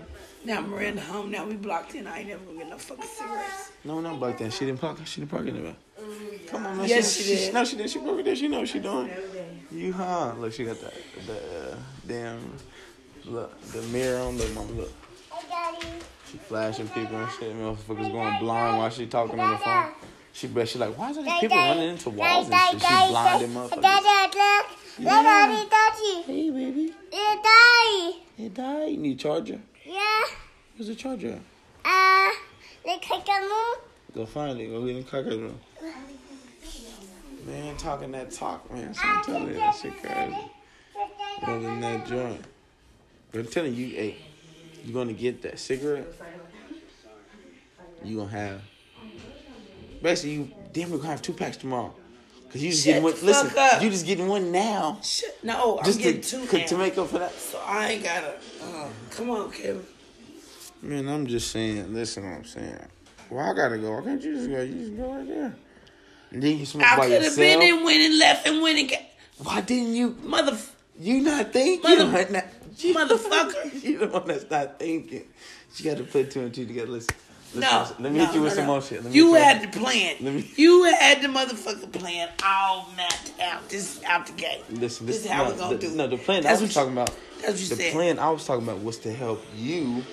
Now Miranda home. Now we blocked in. I ain't never gonna get no fucking cigarettes. No, not back then. She didn't park. She didn't park in there. Come on, man. Yes, she did. No, she did. She broke it there. She know what she doing. You huh? Look, she got the the uh, damn look the mirror on. The look, mama, look. She flashing people and shit. Motherfuckers going blind while she talking on the phone. She bet she like, why is all these people running into walls and shit? She blinding motherfuckers. Hey baby, it died. You need a charger? Where's the charger? at? Uh, Go find it. Go get in the cocker room. Man, talking that talk, man. So I'm telling you, that shit crazy. Than that joint. But I'm telling you, hey, you gonna get that cigarette? You gonna have basically you damn we're gonna have two packs tomorrow. Cause you just Shut getting one listen, up. you just getting one now. Shit, no, I'm Just to, getting two to, now. to make up for that. so I ain't gotta. Uh, come on, Kevin. Man, I'm just saying, listen what I'm saying. Well, I gotta go. Why can't you just go? You just go right there. And then you smoke I by could have been in and left and got Why didn't you? mother. You not thinking? Mother- You not, you, motherfucker. You the one that's not thinking. You got to put two and two together. Listen. No, listen. Let me no, hit you with no, some more shit. Let You had the plan. Me- You had the motherfucking plan all mapped out. This is out the gate. Listen, this this, is how no, we gonna the, do. No, the plan That's I was talking about. That's what you The said. plan I was talking about was to help you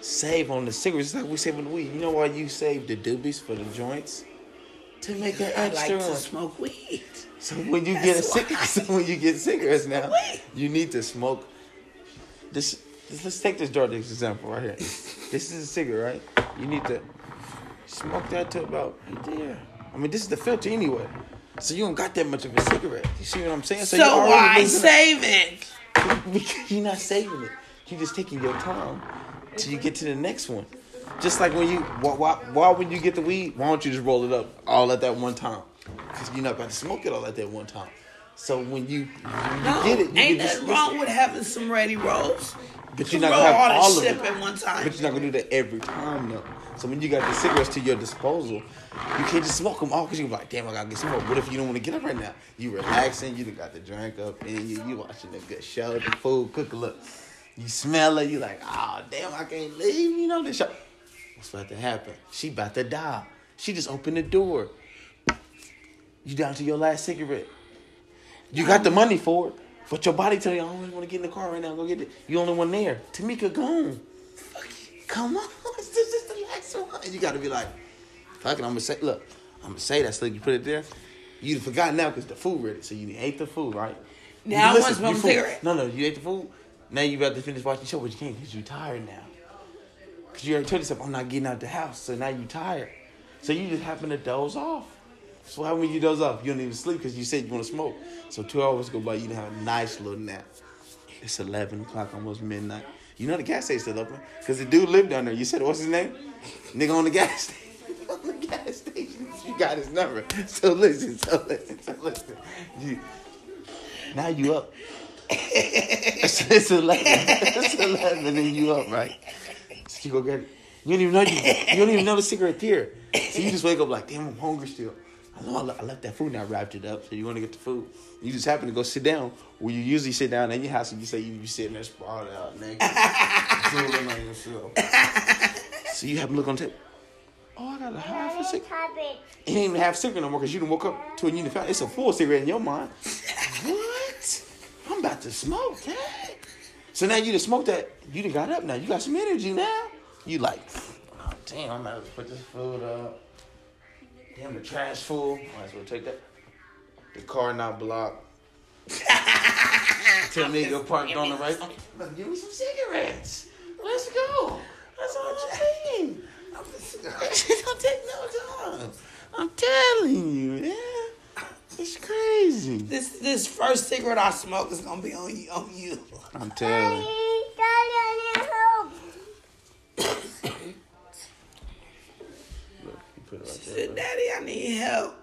save on the cigarettes. It's like we save on the weed. You know why you save the doobies for the joints? To make an I like extra to smoke weed. So when you get a That's cig- so when you get cigarettes now, Wait. you need to smoke. This, this let's take this drug example right here. This is a cigarette, right? You need to smoke that to about right there. I mean, this is the filter anyway, so you don't got that much of a cigarette. You see what I'm saying? So, you're why save it? because you're not saving it. You're just taking your time till you get to the next one. Just like when you, why, why, why when you get the weed, why don't you just roll it up all at that one time? Because you're not going to smoke it all at that one time. So when you, you No, get it, you ain't nothing wrong with having some ready rolls. But You you're not to have all all of it. at one time. But you're not to do that every time though. So when you got the cigarettes to your disposal, you can't just smoke them all because you're like, damn, I got to get smoked. What if you don't want to get up right now? You relaxing, you done got the drink up, and you, you watching a good show, the food cook a look. You smell it, you like, oh, damn, I can't leave, you know, this show. What's about to happen? She about to die. She just opened the door. You down to your last cigarette. You got the money for it, but your body tell you, I don't want to get in the car right now. Go get it. You only one there. Tamika gone. Come on, this is the last one. You got to be like, fuck it. I'm gonna say, look, I'm gonna say that so you put it there. You forgot now because the food ready, so you ate the food, right? Now I You want to smoke a cigarette. No, no, you ate the food. Now you about to finish watching the show, but you can't because you tired now. Because you already told yourself, I'm not getting out the house, so now you tired. So you just happen to doze off. So how when you doze off, you don't even sleep because you said you want to smoke. So two hours go by, you done have a nice little nap. It's 11 o'clock, almost midnight. You know the gas station still open because the dude lived down there. You said, what's his name? Nigga on the gas station. on the gas station. You got his number. So listen, so listen, so listen. You, now you up. it's, it's 11. It's 11 and you up, right? So you go get it. You don't even know you, you don't even know the cigarette here. So you just wake up like, damn, I'm hungry still. Oh, I I left that food and I wrapped it up. So you want to get the food. You just happen to go sit down where you usually sit down in your house and you say you be sitting there sprawled out naked. drooling on yourself. So you happen to look on the table. Oh, I got a half a cigarette. It ain't even half a cigarette no more because you done woke up to a unit found. It's a full cigarette in your mind. what? I'm about to smoke that. So now you done smoked that. You done got up now. You got some energy now. You like, oh, damn, I'm about to put this food up. Damn, the trash full. Might as well take that. The car not blocked. Tell me go parked on the right. Look, give me some cigarettes. Let's go. That's all I'm saying. It don't take no time. I'm telling you, yeah. It's crazy. This this first cigarette I smoke is gonna be on you. On you. I'm telling you. Look, you put it right there. Said, Daddy, I need help.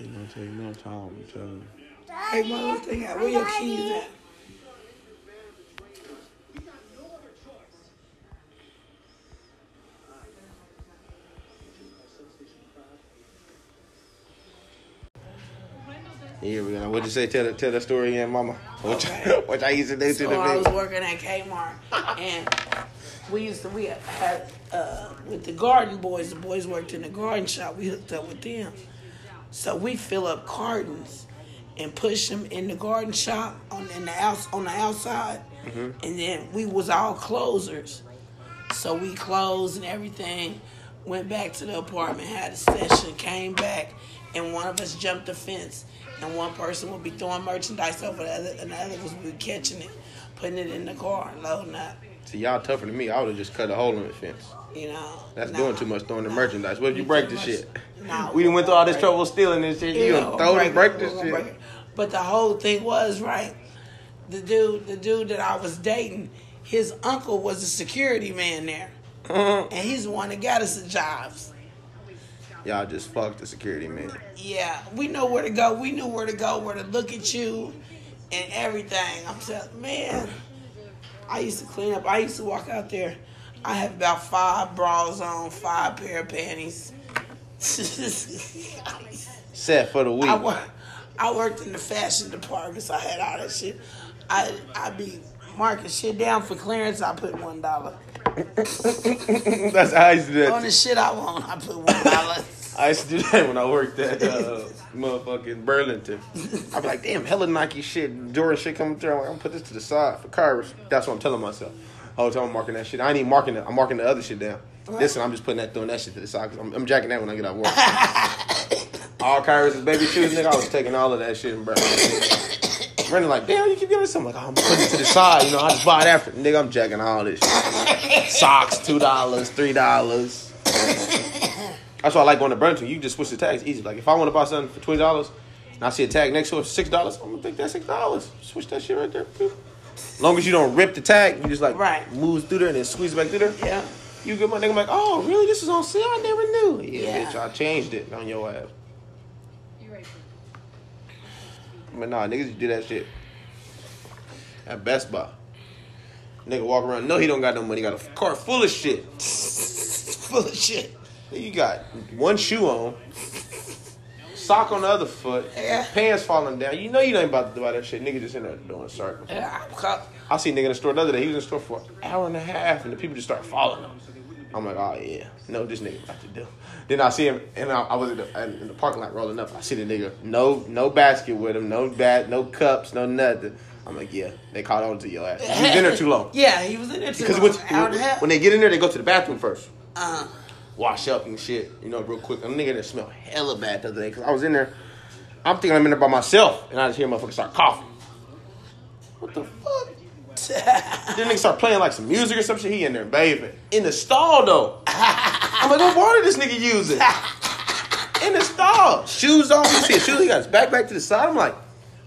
Gonna take no time, I'm telling you. Hey, little thing, out. where your keys at? Here we go. What What'd you say? Tell the, tell the story again, mama. What, Okay. what I used to do to So the I was working at Kmart, and we used to we had uh, with the garden boys. The boys worked in the garden shop. We hooked up with them, so we fill up cartons and push them in the garden shop on in the outs on the outside, and then we was all closers. So we closed and everything. Went back to the apartment, had a session, came back, and one of us jumped the fence, and one person would be throwing merchandise over the other, and the other was be catching it, putting it in the car, and loading up. See, y'all tougher than me. I would have just cut a hole in the fence. You know. That's Nah. doing too much throwing the Nah. merchandise. What if you break too the much- shit? Nah, we done went through all this break- trouble stealing this shit. You Yeah, gonna throw it and break it, this shit? break. But the whole thing was right. The dude, the dude that I was dating, his uncle was a security man there, Uh-huh. and he's the one that got us the jobs. Y'all just fucked the security man. Yeah, we know where to go. We knew where to go, where to look at you, and everything. I'm telling, man. I used to clean up. I used to walk out there. I have about five bras on, five pair of panties. Set for the week. I, I worked in the fashion department, so I had all that shit. I I be marking shit down for clearance. I put one dollar That's how I used to do on that. the shit I want. I put one dollar. I used to do that when I worked at uh, motherfucking Burlington. I'd be like, damn, hella Nike shit, Jordan shit coming through. I'm like, I'm gonna put this to the side for cars. That's what I'm telling myself. Whole time I'm marking that shit. I ain't even marking it. I'm marking the other shit down. Listen, I'm just putting that, throwing that shit to the side. Cause I'm, I'm jacking that when I get out of work. all Kyra's is baby shoes, nigga. I was taking all of that shit and Running like, damn, you keep getting something. Like, oh, I'm putting it to the side. You know, I just buy it after. Nigga, I'm jacking all this shit. Socks, $2, $3. That's why I like going to Burlington. You just switch the tags easy. Like if I want to buy something for twenty dollars, and I see a tag next to it for six dollars, I'm gonna take that six dollars. Switch that shit right there. As long as you don't rip the tag, you just like Right. moves through there and then squeeze it back through there. Yeah. You get my nigga I'm like, oh really? This is on sale? I never knew. Yeah, Yeah. bitch, I changed it on your ass. But nah, niggas do that shit at Best Buy. Nigga walk around, no, he don't got no money, He got a car full of shit. Full of shit. You got one shoe on, sock on the other foot, Yeah. pants falling down. You know you ain't about to do all that shit. Nigga just in there doing circles. Yeah. I see nigga in the store the other day. He was in the store for an hour and a half, and the people just start following him. I'm like, oh yeah, no, this nigga about to do. Then I see him, and I, I was in the, in the parking lot rolling up. I see the nigga, no, no basket with him, no bat, no cups, no nothing. I'm like, yeah, they caught on to your ass. You was in there too long. Yeah, he was in there too Because long. when, Hour and a half. when they get in there, they go to the bathroom first uh, wash up and shit, you know, real quick. I'm nigga that smell hella bad the other day because I was in there. I'm thinking I'm in there by myself, and I just hear motherfuckers start coughing. What the fuck? then nigga start playing like some music or some shit. He in there bathing in the stall though. I'm like, what water this nigga using? In the stall, shoes off. You see his shoes? He got his back back to the side. I'm like,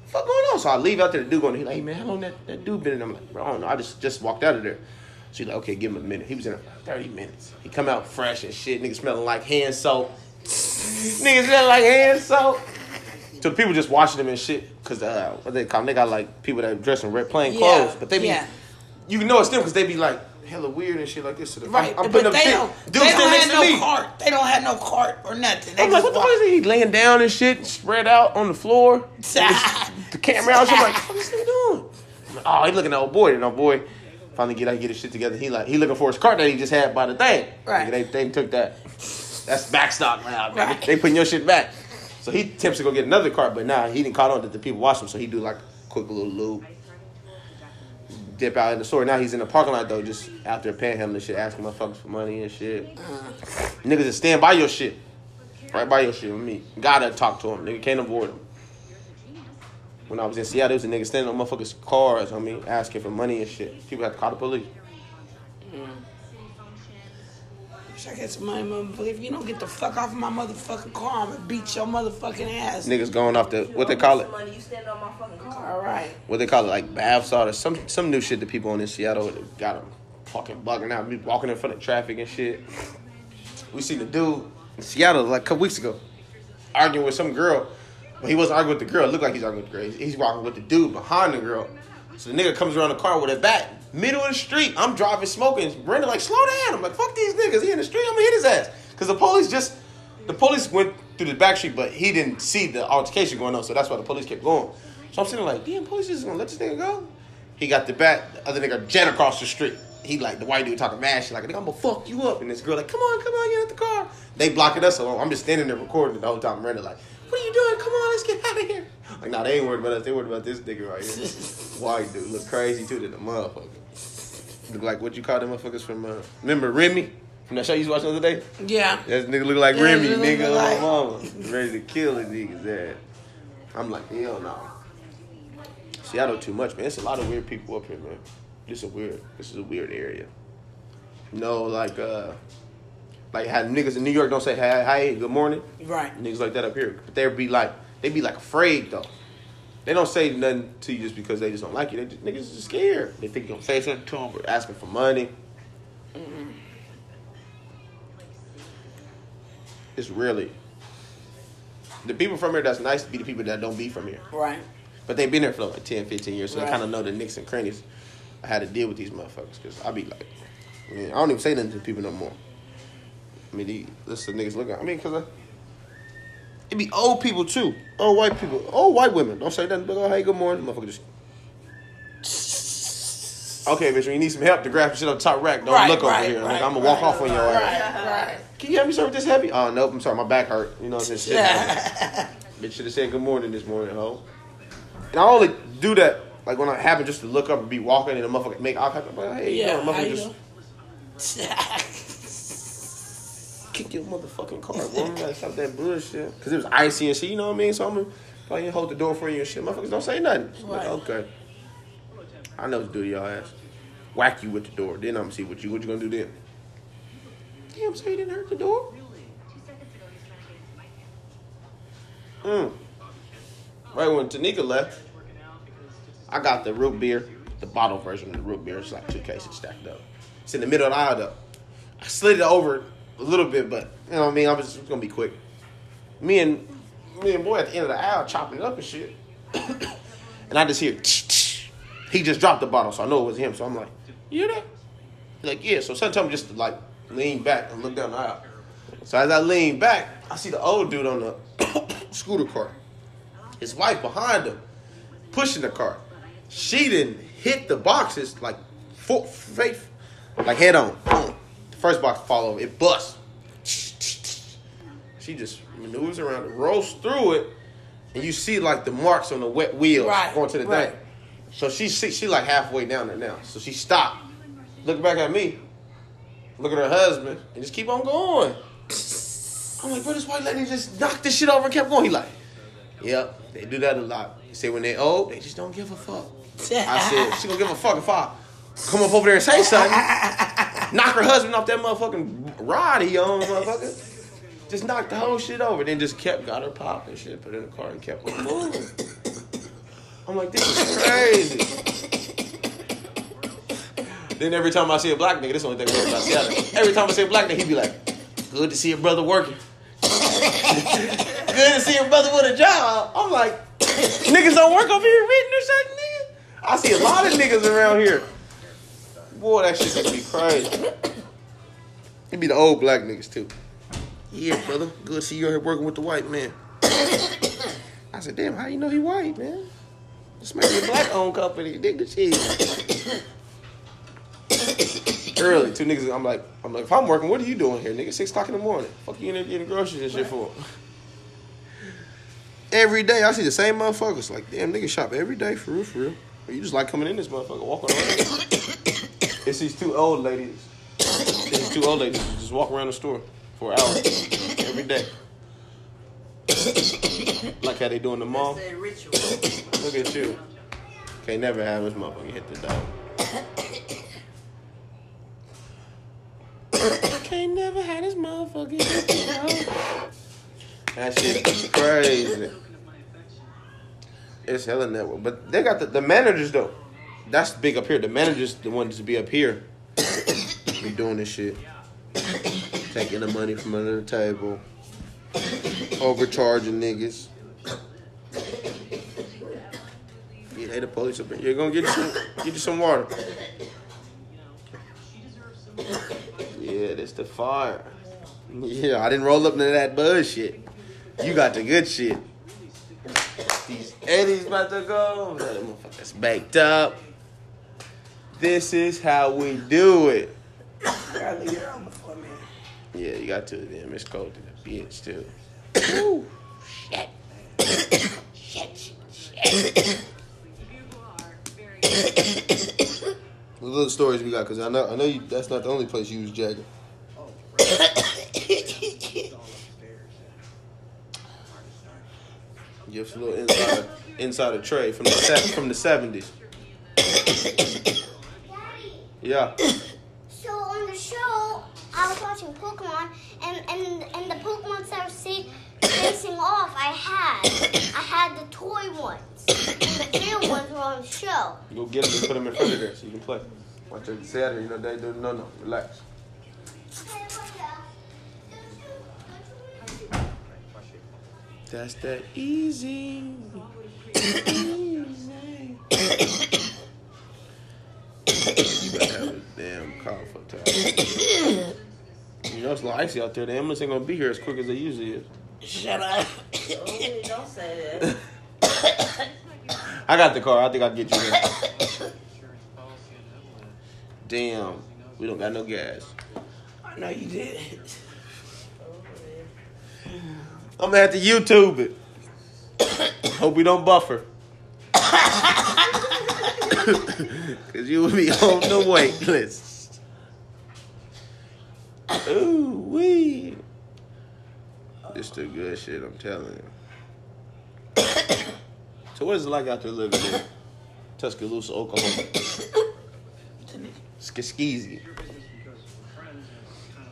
fuck going on? So I leave out there. The dude going, he like, hey man, how long that, that dude been in? there? I'm like, bro, I don't know. I just just walked out of there. So he's like, okay, give him a minute. He was in there for 30 minutes. He come out fresh and shit. Nigga smelling like hand soap. Nigga smelling like hand soap. So the people just watching them and shit. Cause uh, what they call They got like people that dress in red plain Yeah, clothes, but they be yeah. you know it's them because they be like hella weird and shit like this. So the- right, I'm, I'm but they shit. don't. Dude they don't have no me. cart. They don't have no cart or nothing. They I'm like, what the fuck is he? Laying down and shit, spread out on the floor. the camera out. I'm like, what is he doing? Oh, he looking at old boy. And old boy finally get out, get his shit together. He like, he looking for his cart that he just had by the thing. Right. They, they took that. That's back stock now. Right. They putting your shit back. So he attempts to go get another cart, but nah, he didn't caught on that the people watch him. So he do like a quick little loop. Dip out in the store. Now he's in the parking lot though, just out there panhandling and shit, asking motherfuckers for money and shit. Uh-huh. Niggas just stand by your shit. Right by your shit with me. Gotta talk to him. Nigga can't avoid him. When I was in Seattle, there was a nigga standing on motherfuckers' cars on me asking for money and shit. People had to call the police. I get some money, motherfucker. If you don't get the fuck off my motherfucking car, I'm gonna beat your motherfucking ass. Niggas going off the what they call it? Money, you stand on my fucking car. All right. What they call it? Like bath salt or some some new shit that people on in Seattle got them fucking bugging out, be walking in front of traffic and shit. We seen the dude in Seattle like a couple weeks ago arguing with some girl, but he wasn't arguing with the girl. It looked like he's arguing with the girl. He's- He's walking with the dude behind the girl. So the nigga comes around the car with a bat, middle of the street. I'm driving, smoking. Brenda like, slow down. I'm like, fuck these niggas. He in the street. I'm gonna hit his ass. Cause the police just, the police went through the back street, but he didn't see the altercation going on, so that's why the police kept going. So I'm sitting like, damn, police just gonna let this nigga go? He got the back, the other nigga jet across the street. He like the white dude talking mad shit like, I'm gonna fuck you up. And this girl like, come on, come on, get out the car. They blocking us, so I'm just standing there recording the whole time. Miranda like, what are you doing? Come on, let's get out of here. Like, nah, they ain't worried about us. They worried about this nigga right here. white dude look crazy too to the motherfucker. Look like what you call them motherfuckers from? Uh, remember Remy from that show you used to watch the other day? Yeah. That nigga look like Yeah, Remy, nigga, on like- mama. Ready to kill a nigga's ass. I'm like, hell no. Know too much, man. It's a lot of weird people up here, man. This is a weird. This is a weird area. No, like, uh, like how niggas in New York don't say hi, hi, good morning. Right. Niggas like that up here, but they'd be like, they be like afraid though. They don't say nothing to you just because they just don't like you. They just, niggas just scared. They think you're gonna say something to them or asking for money. Mm-hmm. It's really the people from here that's nice to be the people that don't be from here. Right. But they've been there for like 10, 15 years, so Right. they kind of know the nicks and crannies. I had to deal with these motherfuckers because I be like, man, I don't even say nothing to people no more. I mean, these, the niggas looking. I mean, cause I, it be old people too, old white people, old white women. Don't say nothing, but oh hey, good morning, motherfucker. Just okay, bitch. When you need some help to grab some shit on the top rack, don't Right, look over here. right, like, I'm gonna walk off on your ass. Right. Right. Can you help me serve this heavy? Oh nope, I'm sorry, my back hurt. You know what I'm saying? Shit. Bitch should have said good morning this morning, ho. And I only do that like when I happen just to look up and be walking and the motherfucker make eye contact. Like, hey, Yeah. you know, motherfucker just? kick your motherfucking car, woman. Gotta stop that bullshit. Cause it was icy and shit, you know what I mean? So I'm gonna probably hold the door for you and shit. Motherfuckers don't say nothing. Like, okay. I know what to do to y'all ass. Whack you with the door. Then I'm gonna see what you what you gonna do then. Damn, so you didn't hurt the door? Mm. Right when Tanika left, I got the root beer, the bottle version of the root beer. It's like two cases stacked up. It's in the middle of the aisle though. I slid it over a little bit, but you know what I mean. I was just gonna be quick. Me and me and boy at the end of the aisle chopping it up and shit, and I just hear. He just dropped the bottle, so I know it was him. So I'm like, "You hear that?" He's like, "Yeah." So sometimes just to like lean back and look down the aisle. So as I lean back, I see the old dude on the scooter cart. His wife behind him, pushing the cart. She didn't hit the boxes like full face, like head on. First box fall over. It busts. She just maneuvers around, it, rolls through it, and you see like the marks on the wet wheels Right, going to the right. thing. So she she, she like halfway down there now. So she stopped, looked back at me, look at her husband, and just keep on going. I'm like, bro, this white lady just knocked this shit over and kept going. He like, yep, they do that a lot. He said when they old, they just don't give a fuck. I said, she gonna give a fuck if I come up over there and say something. Knock her husband off that motherfucking rod he on, motherfucker. Just knocked the whole shit over. Then just kept, got her pop and shit, put in the car and kept moving. I'm like, this is crazy. then every time I see a black nigga, this is the only thing about Seattle. Every time I see a black nigga, he be like, good to see a brother working. good to see a brother with a job. I'm like, niggas don't work over here written or something, nigga. I see a lot of niggas around here. Boy, that shit gonna be crazy. It be the old black niggas too. Yeah, brother. Good to see you out here working with the white man. I said, damn, how you know he white, man? This might be a black owned company. Nigga, shit. Early, two niggas. I'm like, I'm like, if I'm working, what are you doing here, nigga? Six o'clock in the morning. Fuck you in there getting groceries and shit for? Every day, I see the same motherfuckers. Like, damn, niggas shop every day for real, for real. Or you just like coming in this motherfucker, walking around. It's these two old ladies. These two old ladies just walk around the store for hours every day. like how they do in the mall. Ritual. Look at you. Can't never have this motherfucker hit the dog. Can't never have this motherfucker hit the dog. That shit is crazy. It's hella network. But they got the, the managers though. That's big up here. The managers the ones to be up here. be doing this shit. Taking the money from under the table. Overcharging niggas. Yeah, hey, the police up here. You're gonna get you some, get you some water. Yeah, that's the fire. Yeah, I didn't roll up of that bullshit. You got the good shit. These Eddie's about to go. That motherfucker's baked up. This is how we do it. I gotta it on before man. Yeah, you got to then. Miss Cole did a bitch too. What little stories we got? Cause I know I know you. That's not the only place you was jacking. Give us a little inside inside insider trade from the from the seventies. Yeah. So on the show, I was watching Pokemon, and and and the Pokemon that were facing off, I had I had the toy ones, and the real ones were on the show. You Go get them and put them in front of there so you can play. Watch it Saturday. You know they do no no. Relax. That's that easy. you better have a damn cough for time. You know it's a little icy out there. The ambulance ain't gonna be here as quick as they usually is. Shut up. Oh, don't say that. I got the car. I think I'll get you there. Damn, we don't got no gas. I know you did. I'm gonna have to YouTube it. Hope we don't buffer. Cause you will be on the wait list. Ooh wee. This the good shit, I'm telling you. so what is it like out there living in Tuscaloosa, Oklahoma? Skiskizi.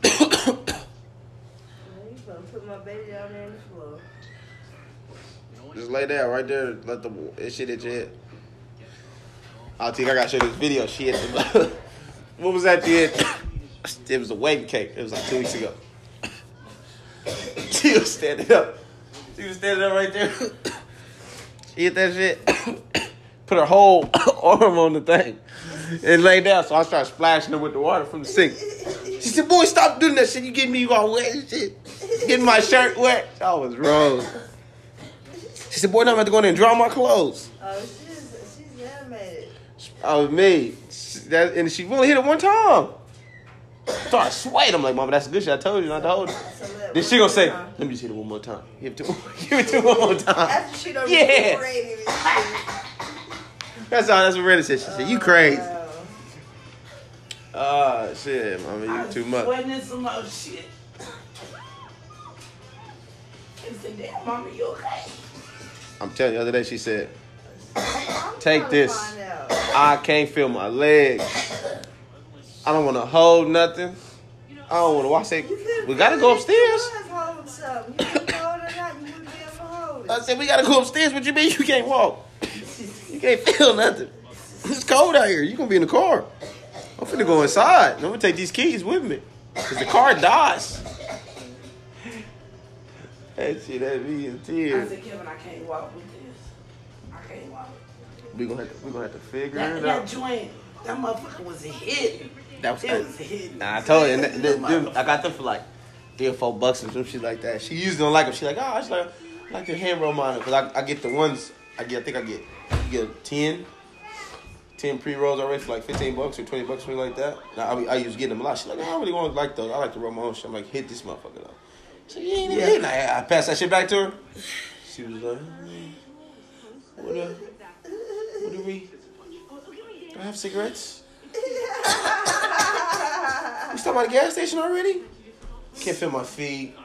Put my baby down there on the floor. Just lay down right there. Let the that shit hit your head. I'll think I gotta show this video. She hit the. what was that? She hit. It was a wedding cake. It was like two weeks ago. she was standing up. She was standing up right there. she hit that shit. Put her whole arm on the thing and lay down. So I started splashing her with the water from the sink. She said, "Boy, stop doing that shit. You getting me all wet and shit. Getting my shirt wet." I was wrong. She said, "Boy, now I'm about to go in and dry my clothes." Oh. I was me. That, and she only hit it one time. Started sweating. I'm like, Mama, that's a good shit. I told you not to hold it. Then she gonna say, let me just hit it one more time. Give it to Give it to one more time. After she done Yeah. recuperated That's all. That's what Rennie said. She said, you crazy. shit. Wow. Ah, shit, Mama, I you too much. sweating in some other shit. I said, damn, mama, you okay? I'm telling you, the other day she said, I'm Take this. I can't feel my legs. I don't want to hold nothing. I don't want to watch it. We gotta go upstairs. I said, we gotta go upstairs. What you mean you can't walk? You can't feel nothing. It's cold out here. You gonna be in the car. I'm finna go inside. I'm gonna take these keys with me. Cause the car dies. That shit had me in I tears. said, Kevin, I can't walk We gonna have to, we gonna have to figure That, it that out. joint, that motherfucker was hidden. That was It was hidden. Nah, I told you, and th- th- them- I got them for like three or four bucks or some shit like that. She usually don't like them. She like, oh, I just like, I like the hand roll monitor. Cause I, I get the ones, I get, I think I get, you get 10, 10 pre-rolls already for like 15 bucks or 20 bucks, or something like that. Now, I, I used to get them a lot. She's like, I don't really want to like those. I like to roll my own shit. I'm like, hit this motherfucker up. So you ain't Yeah. hitting. I, I passed that shit back to her. She was like, "Hmm, what, uh, what do we, do I have cigarettes? We stopped by the gas station already? Can't feel my feet.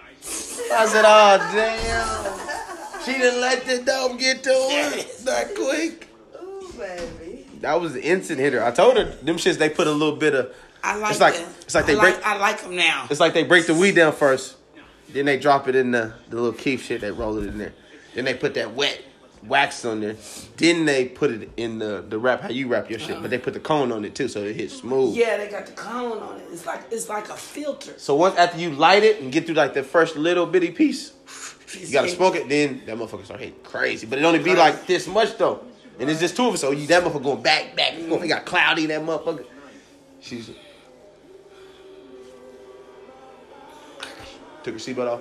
I said, oh, damn. She didn't let the dope get to her that quick. Ooh, baby. That was the instant hitter. I told her, them shits, they put a little bit of, I like It's like- them. it's like they I break- Like, I like them now. it's like they break the weed down first. Then they drop it in the, the little keef shit, they roll it in there. Then they put that wet wax on there. Then they put it in the, the wrap, how you wrap your shit. But they put the cone on it too, so it hits smooth. Yeah, they got the cone on it. It's like it's like a filter. So once after you light it and get through like the first little bitty piece, you gotta smoke it. Then that motherfucker start hitting crazy. But it only be like this much though, and it's just two of us. So you that motherfucker going back, back. Going, it got cloudy that motherfucker. She's took her seatbelt off.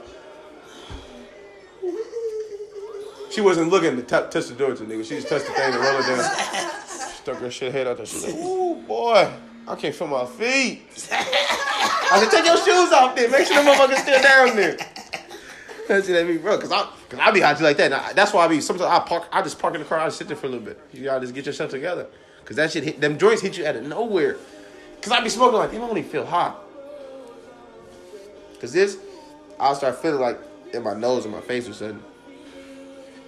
She wasn't looking to t- touch the door to nigga. She just touched the thing and rolled it down. Stuck her shit head out there. She's like, ooh, boy, I can't feel my feet. I said, take your shoes off then. Make sure the motherfucker's still down there. That's what I mean, bro. Cause I, cause I be hot like that. And I- that's why I be sometimes I park. I just park in the car. I just sit there for a little bit. You gotta just get yourself together. Cause that shit hit. Them joints hit you out of nowhere. Cause I be smoking like, damn, I don't even feel hot. Cause this, I'll start feeling like in my nose and my face or something.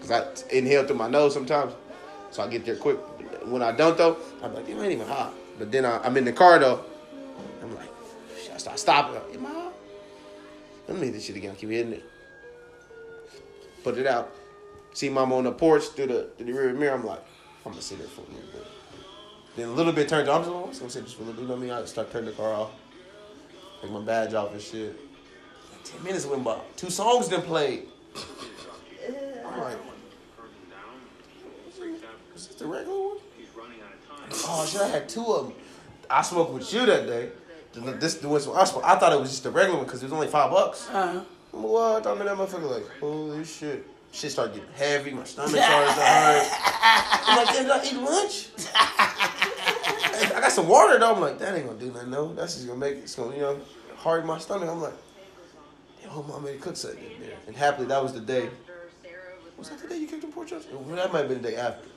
Cause I inhale through my nose sometimes, so I get there quick. When I don't though, I'm like, damn, ain't even hot. But then I, I'm in the car though. I'm like, I start stopping. Like, Am I hot? Let me hit this shit again. Keep hitting it. Put it out. See mama on the porch through the through the rear mirror. I'm like, I'm gonna sit there for a little. Then a little bit turned off. I'm just oh, gonna sit just for a little bit. You know what I mean? I start turning the car off. Take my badge off and shit. Ten minutes went by. Two songs then played. I'm like, is this the regular one? He's running out of time. Oh shit, I had two of them. I smoked with you that day. The- This the one I smoked. I thought it was just the regular one because it was only five bucks. Uh, What? I'm mean, that motherfucker like, holy shit. Shit started getting heavy. My stomach started to hurt. I'm like, did I eat lunch? I got some water though. I'm like, that ain't gonna do nothing. No, that's just gonna make it. It's gonna, you know, harden my stomach. I'm like, damn, hope mom made a cook something in there. And happily, that was the day. Was that the day you cooked the pork chops? That might have been the day after.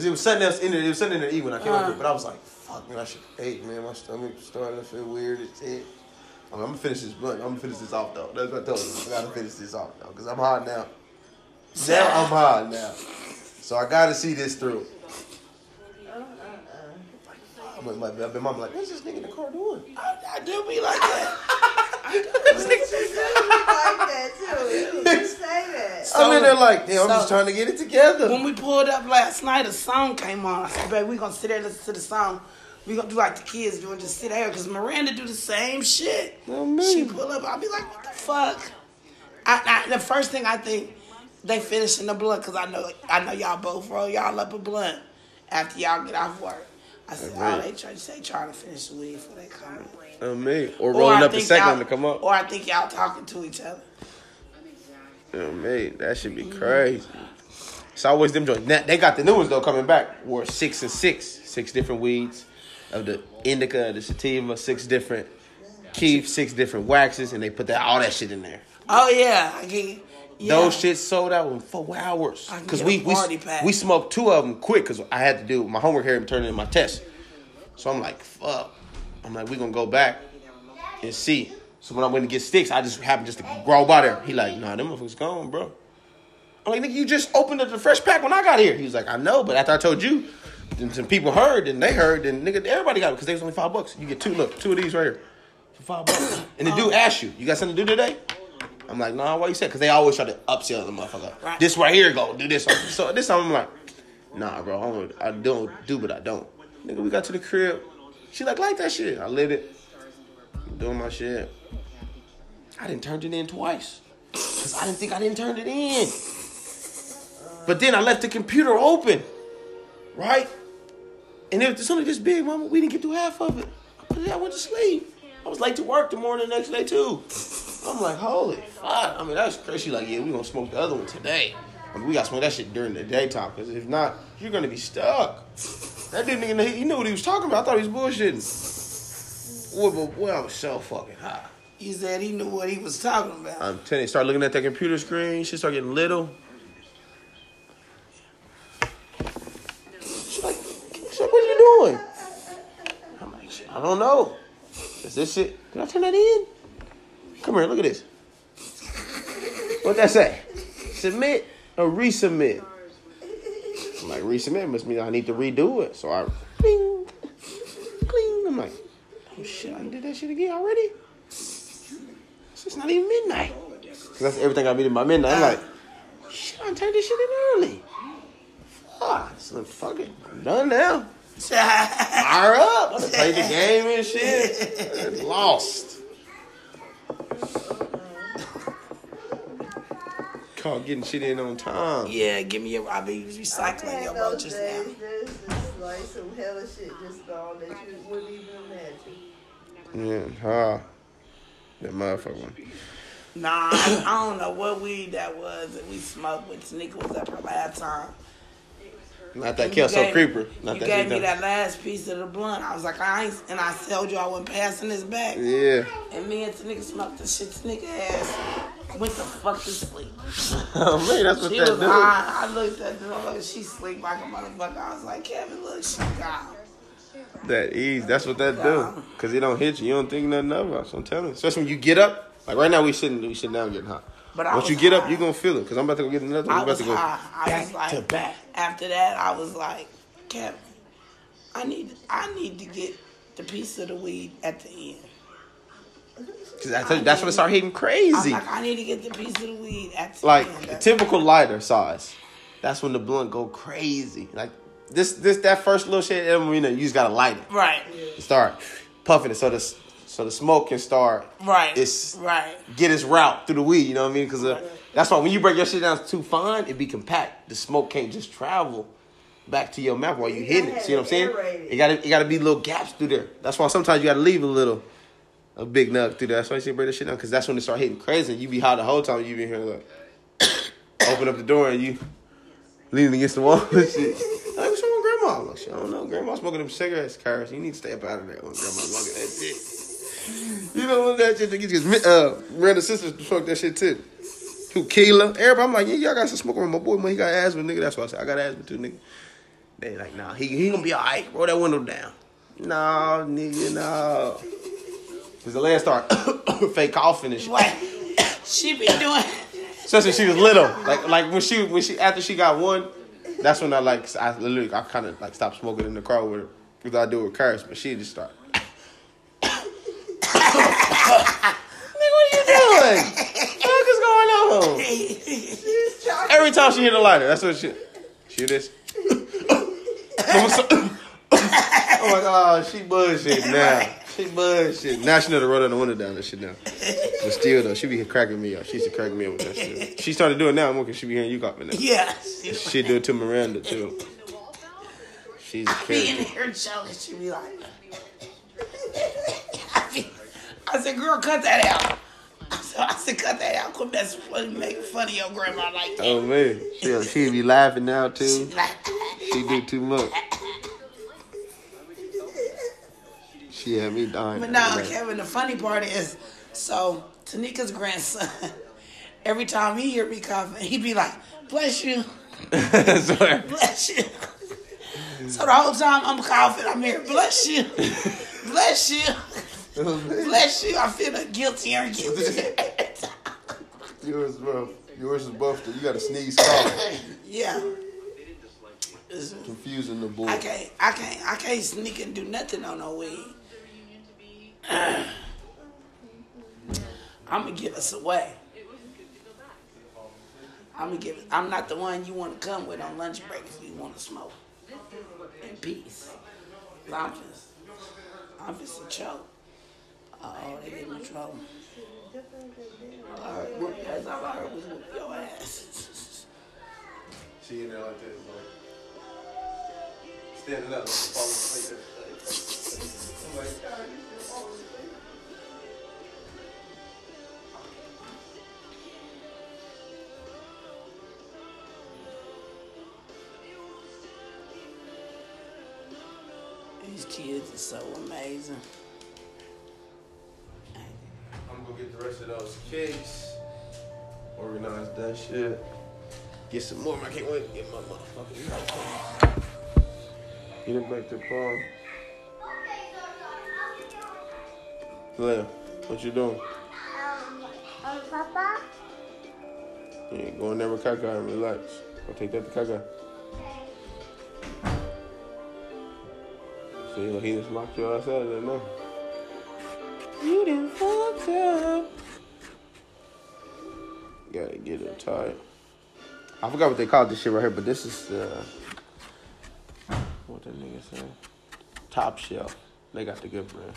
Cause it was something else in there. It was something in there to eat when I came up here. Uh-huh. But I was like, fuck man, I should ate, man. My stomach starting to feel weird. It's it. I'm, I'm gonna finish this blunt. I'm gonna finish this off though. That's what I told you. I gotta finish this off though, cause I'm hot now. Now I'm hot now, so I gotta see this through. I'm like, my, my mom like, what's this nigga in the car doing? I, I do be like that. This nigga- like that too. You just say that. I'm in there like, damn, I'm just trying to get it together. When we pulled up last night, a song came on. I said, baby, we gonna sit there and listen to the song. We gonna do like the kids do and just sit there. Cause Miranda do the same shit. Oh. She pull up, I'll be like, what the fuck? I, I, the first thing I think, they finishing the blunt. Cause I know, I know y'all both roll y'all up a blunt after y'all get off work. I said, oh, they try, they trying to finish the weed before they come in. Oh, me. Or Or rolling I up the think second one to come up. Or I think y'all talking to each other. Oh, man, that should be crazy. It's always them joints. Now, They got the new ones though coming back. Were six and six, six different weeds of the indica, the sativa, six different keef, six different waxes, and they put that all that shit in there. Oh yeah, I can. Yeah. Those shits sold out in four hours. Cause we we pack. we smoked two of them quick because I had to do my homework here and turn in my test. So I'm like, fuck. I'm like, we gonna go back and see. So when I went to get sticks, I just happened just to grow by there. He like, nah, them motherfuckers gone, bro. I'm like, nigga, you just opened up the fresh pack when I got here. He was like, I know, but after I told you, then some people heard, and they heard, then nigga, everybody got it because they was only five bucks. You get two, look, two of these right here for five bucks. And the dude um, asked you, you got something to do today? I'm like, nah, why you said? Because they always try to upsell the motherfucker. Right. This right here, go do this. So this time I'm like, nah, bro, I don't, I don't do, but I don't. Nigga, we got to the crib. She like, like that shit. I lit it. I'm doing my shit. I didn't turn it in twice. Cause I didn't think I didn't turn it in. But then I left the computer open, right? And it was only this big, mama. We didn't get through half of it. I. I went to sleep. I was late to work the morning the next day too. I'm like, holy fuck. I mean, that's crazy. Like, yeah, we gonna smoke the other one today. I mean, we gotta smoke that shit during the daytime, cause if not, you're gonna be stuck. That dude nigga, he knew what he was talking about. I thought he was bullshitting. Boy, but boy, I was so fucking high. He said he knew what he was talking about. I'm telling you, start looking at that computer screen, shit start getting little. She's like, what you doing? I'm like, shit, I don't know. Is this shit? Did I turn that in? Come here, look at this. What does that say? Submit or resubmit? I'm like, resubmit must mean I need to redo it. So I, cling, cling. I'm like, oh shit, I did that shit again already? It's not even midnight. Cause that's everything I did by midnight. I'm like, shit, I turned this shit in early. Fuck, so fuck it. I'm done now. Fire up. I played the game and shit. Lost. Called getting shit in on time. yeah, give me your. I be recycling your those roaches days, now. like some hella shit just gone that you wouldn't even imagine. Yeah, huh. That motherfucker one. Nah, I, I don't know what weed that was that we smoked when Tanika was up her last time. Not that Kelso creeper. Not you that gave me done. that last piece of the blunt. I was like, I ain't, and I told you I wasn't passing this back. Yeah. And me and Tanika smoked the shit. Tanika ass went the fuck to sleep. oh man, that's what She that was high. I looked at the motherfucker. She sleep like a motherfucker. I was like, Kevin, look, she gone. That ease. That's what that do. Cause it don't hit you. You don't think nothing of it. So I'm telling you. Especially when you get up. Like right now, we sitting, we sitting down getting hot. But I Once you was get up, high. you gonna feel it. Cause I'm about to go get another. one. I I'm about was to go high. I was back like, to back. after that, I was like, Kevin, I need, I need to get the piece of the weed at the end. Cause I tell you, that's when it start hitting I was crazy. like, I need to get the piece of the weed at the Like end. a typical lighter size. That's when the blunt go crazy. Like this, this that first little shit, you know, you just gotta light it. right, Start puffing it so the so the smoke can start right, It's- right. get its route through the weed. You know what I mean? Because uh, that's why when you break your shit down too fine, it be compact. The smoke can't just travel back to your mouth while you hitting it. See what I'm saying? It gotta it gotta be little gaps through there. That's why sometimes you gotta leave a little a big nug through there. That's why you say break that shit down because that's when it start hitting crazy. You be hot the whole time. You be here like open up the door and you leaning against the wall and shit. Like, what's wrong with grandma? I'm like, shit, I don't know. Grandma smoking them cigarettes, cars. You need to stay up out of there when grandma smoking that shit. You know what that shit because uh Miranda's sister smoked that shit too. Who Keela? Everybody, I'm like, yeah, y'all got some smoking on my boy when he got asthma, nigga. That's why I said I got asthma too, nigga. They like, nah, he he gonna be alright. Roll that window down. No, nigga, no. Cause the last start fake coughing and shit. What? she be doing. Especially she was little. Like like when she when she after she got one, that's when I like I literally I kind of like stopped smoking in the car with her because I do it with cars, but she just start. Nigga, what are you doing? What is going on? Every time she hit a lighter, that's what she. She this. oh my god, she bullshit now. She bullshit. Now she know to roll down the window down that shit now. But still though, she be cracking me up. She used to crack me up with that shit. She started doing it now more because she be hearing you coughing now. Yeah. She do it to Miranda too. She's a be in character. here chilling. She be like, I, be, I said, girl, cut that out. I said, I said, cut that out. Quit me, making fun of your grandma like that. Oh man, she she be laughing now too. She like, She do too much. She had me dying. but no, Kevin, the funny part is, so Tanika's grandson, every time he hear me coughing, he be like, bless you, bless you. So the whole time I'm coughing, I'm here, bless you, bless you, bless you. I feel guilty and guilty. Yours, bro. Yours is buffed. You got a sneeze cough. yeah. It's- Confusing the boy. I can't, I can't, I can't sneak and do nothing on no weed. I'm gonna give us away. I'm gonna give it. I'm not the one you want to come with on lunch break if you want to smoke in peace. I'm just, I'm just a choke. Oh, they get in trouble. I heard whoop, that's all I heard was whoop your ass. She in there like this, bro. Standing up, falling asleep. I'm like, God, These kids are so amazing. I'm gonna go get the rest of those cakes. Organize that shit. Get some more. I can't wait to get my motherfucking Get it back to Paul. Leah, what you doing? Um, um, Papa? Yeah, go in there with Kaka and relax. Go take that to Kaka. See, he just locked your ass out of there now. You done fucked up. Gotta get it tight. I forgot what they called this shit right here, but this is uh, what that nigga say? Top shelf. They got the good brand.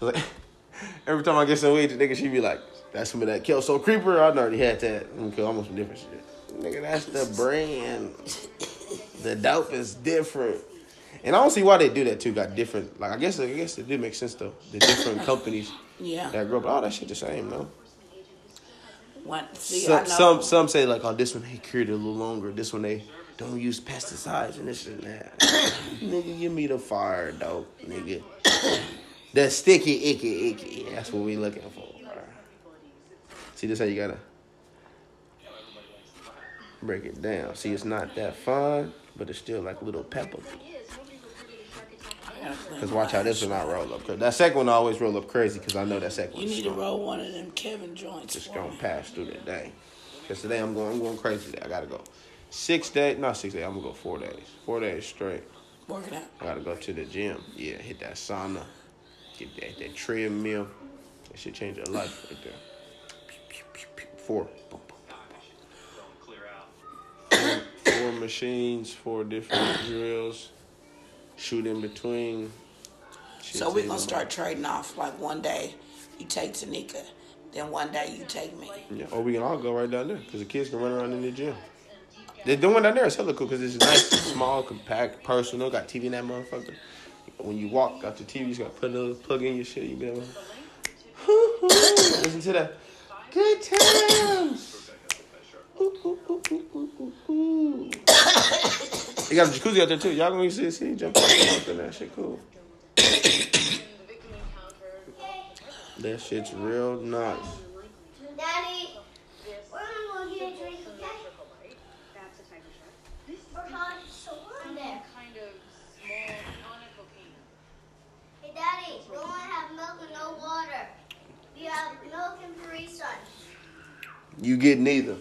Like, every time I get some weed, the nigga she be like, "That's some of that Kelso Creeper." I already had that. Okay, almost some different shit. Nigga, that's the brand. The dope is different. And I don't see why they do that too. Got different, like I guess I guess it do make sense though. The different companies Yeah. that grow up, all that shit the same though. One, see, some, some some say like, oh, this one they cured it a little longer. This one they don't use pesticides and this and that. nigga, give me the fire dope, nigga. the sticky, icky, icky. That's what we looking for. See, this how you gotta break it down. See, it's not that fine, but it's still like little pepper. Cause watch how this one not roll up. Cause that second one always roll up crazy. Cause I know that second one. You need to roll one of them Kevin joints. just gonna me. pass through the day. Cause today I'm going, I'm going crazy. Today I gotta go six days, not six days. I'm gonna go four days, four days straight. Working out. I gotta go to the gym. Yeah, hit that sauna, get that that treadmill. That should change your life right there. Four, four machines, four different drills. Shoot in between. So we're gonna start trading off. Like one day you take Tanika, then one day you take me. Yeah, or we can all go right down there because the kids can run around in the gym. The the one down there is hella cool because it's nice, small, compact, personal. Got TV in that motherfucker. When you walk out the TV, you just got to put a little plug in your shit. You be able to listen to that. Good times. Ooh, ooh, ooh, They got a jacuzzi out there too. Y'all gonna see see jump out in that shit cool. That shit's real nice. Daddy, we're gonna go get a drink, okay? That's a type of shark. This is We're going so we're in there. kind of small non-volcano. Hey, Daddy, we only have milk and no water. We have milk and Capri Sun. You get neither.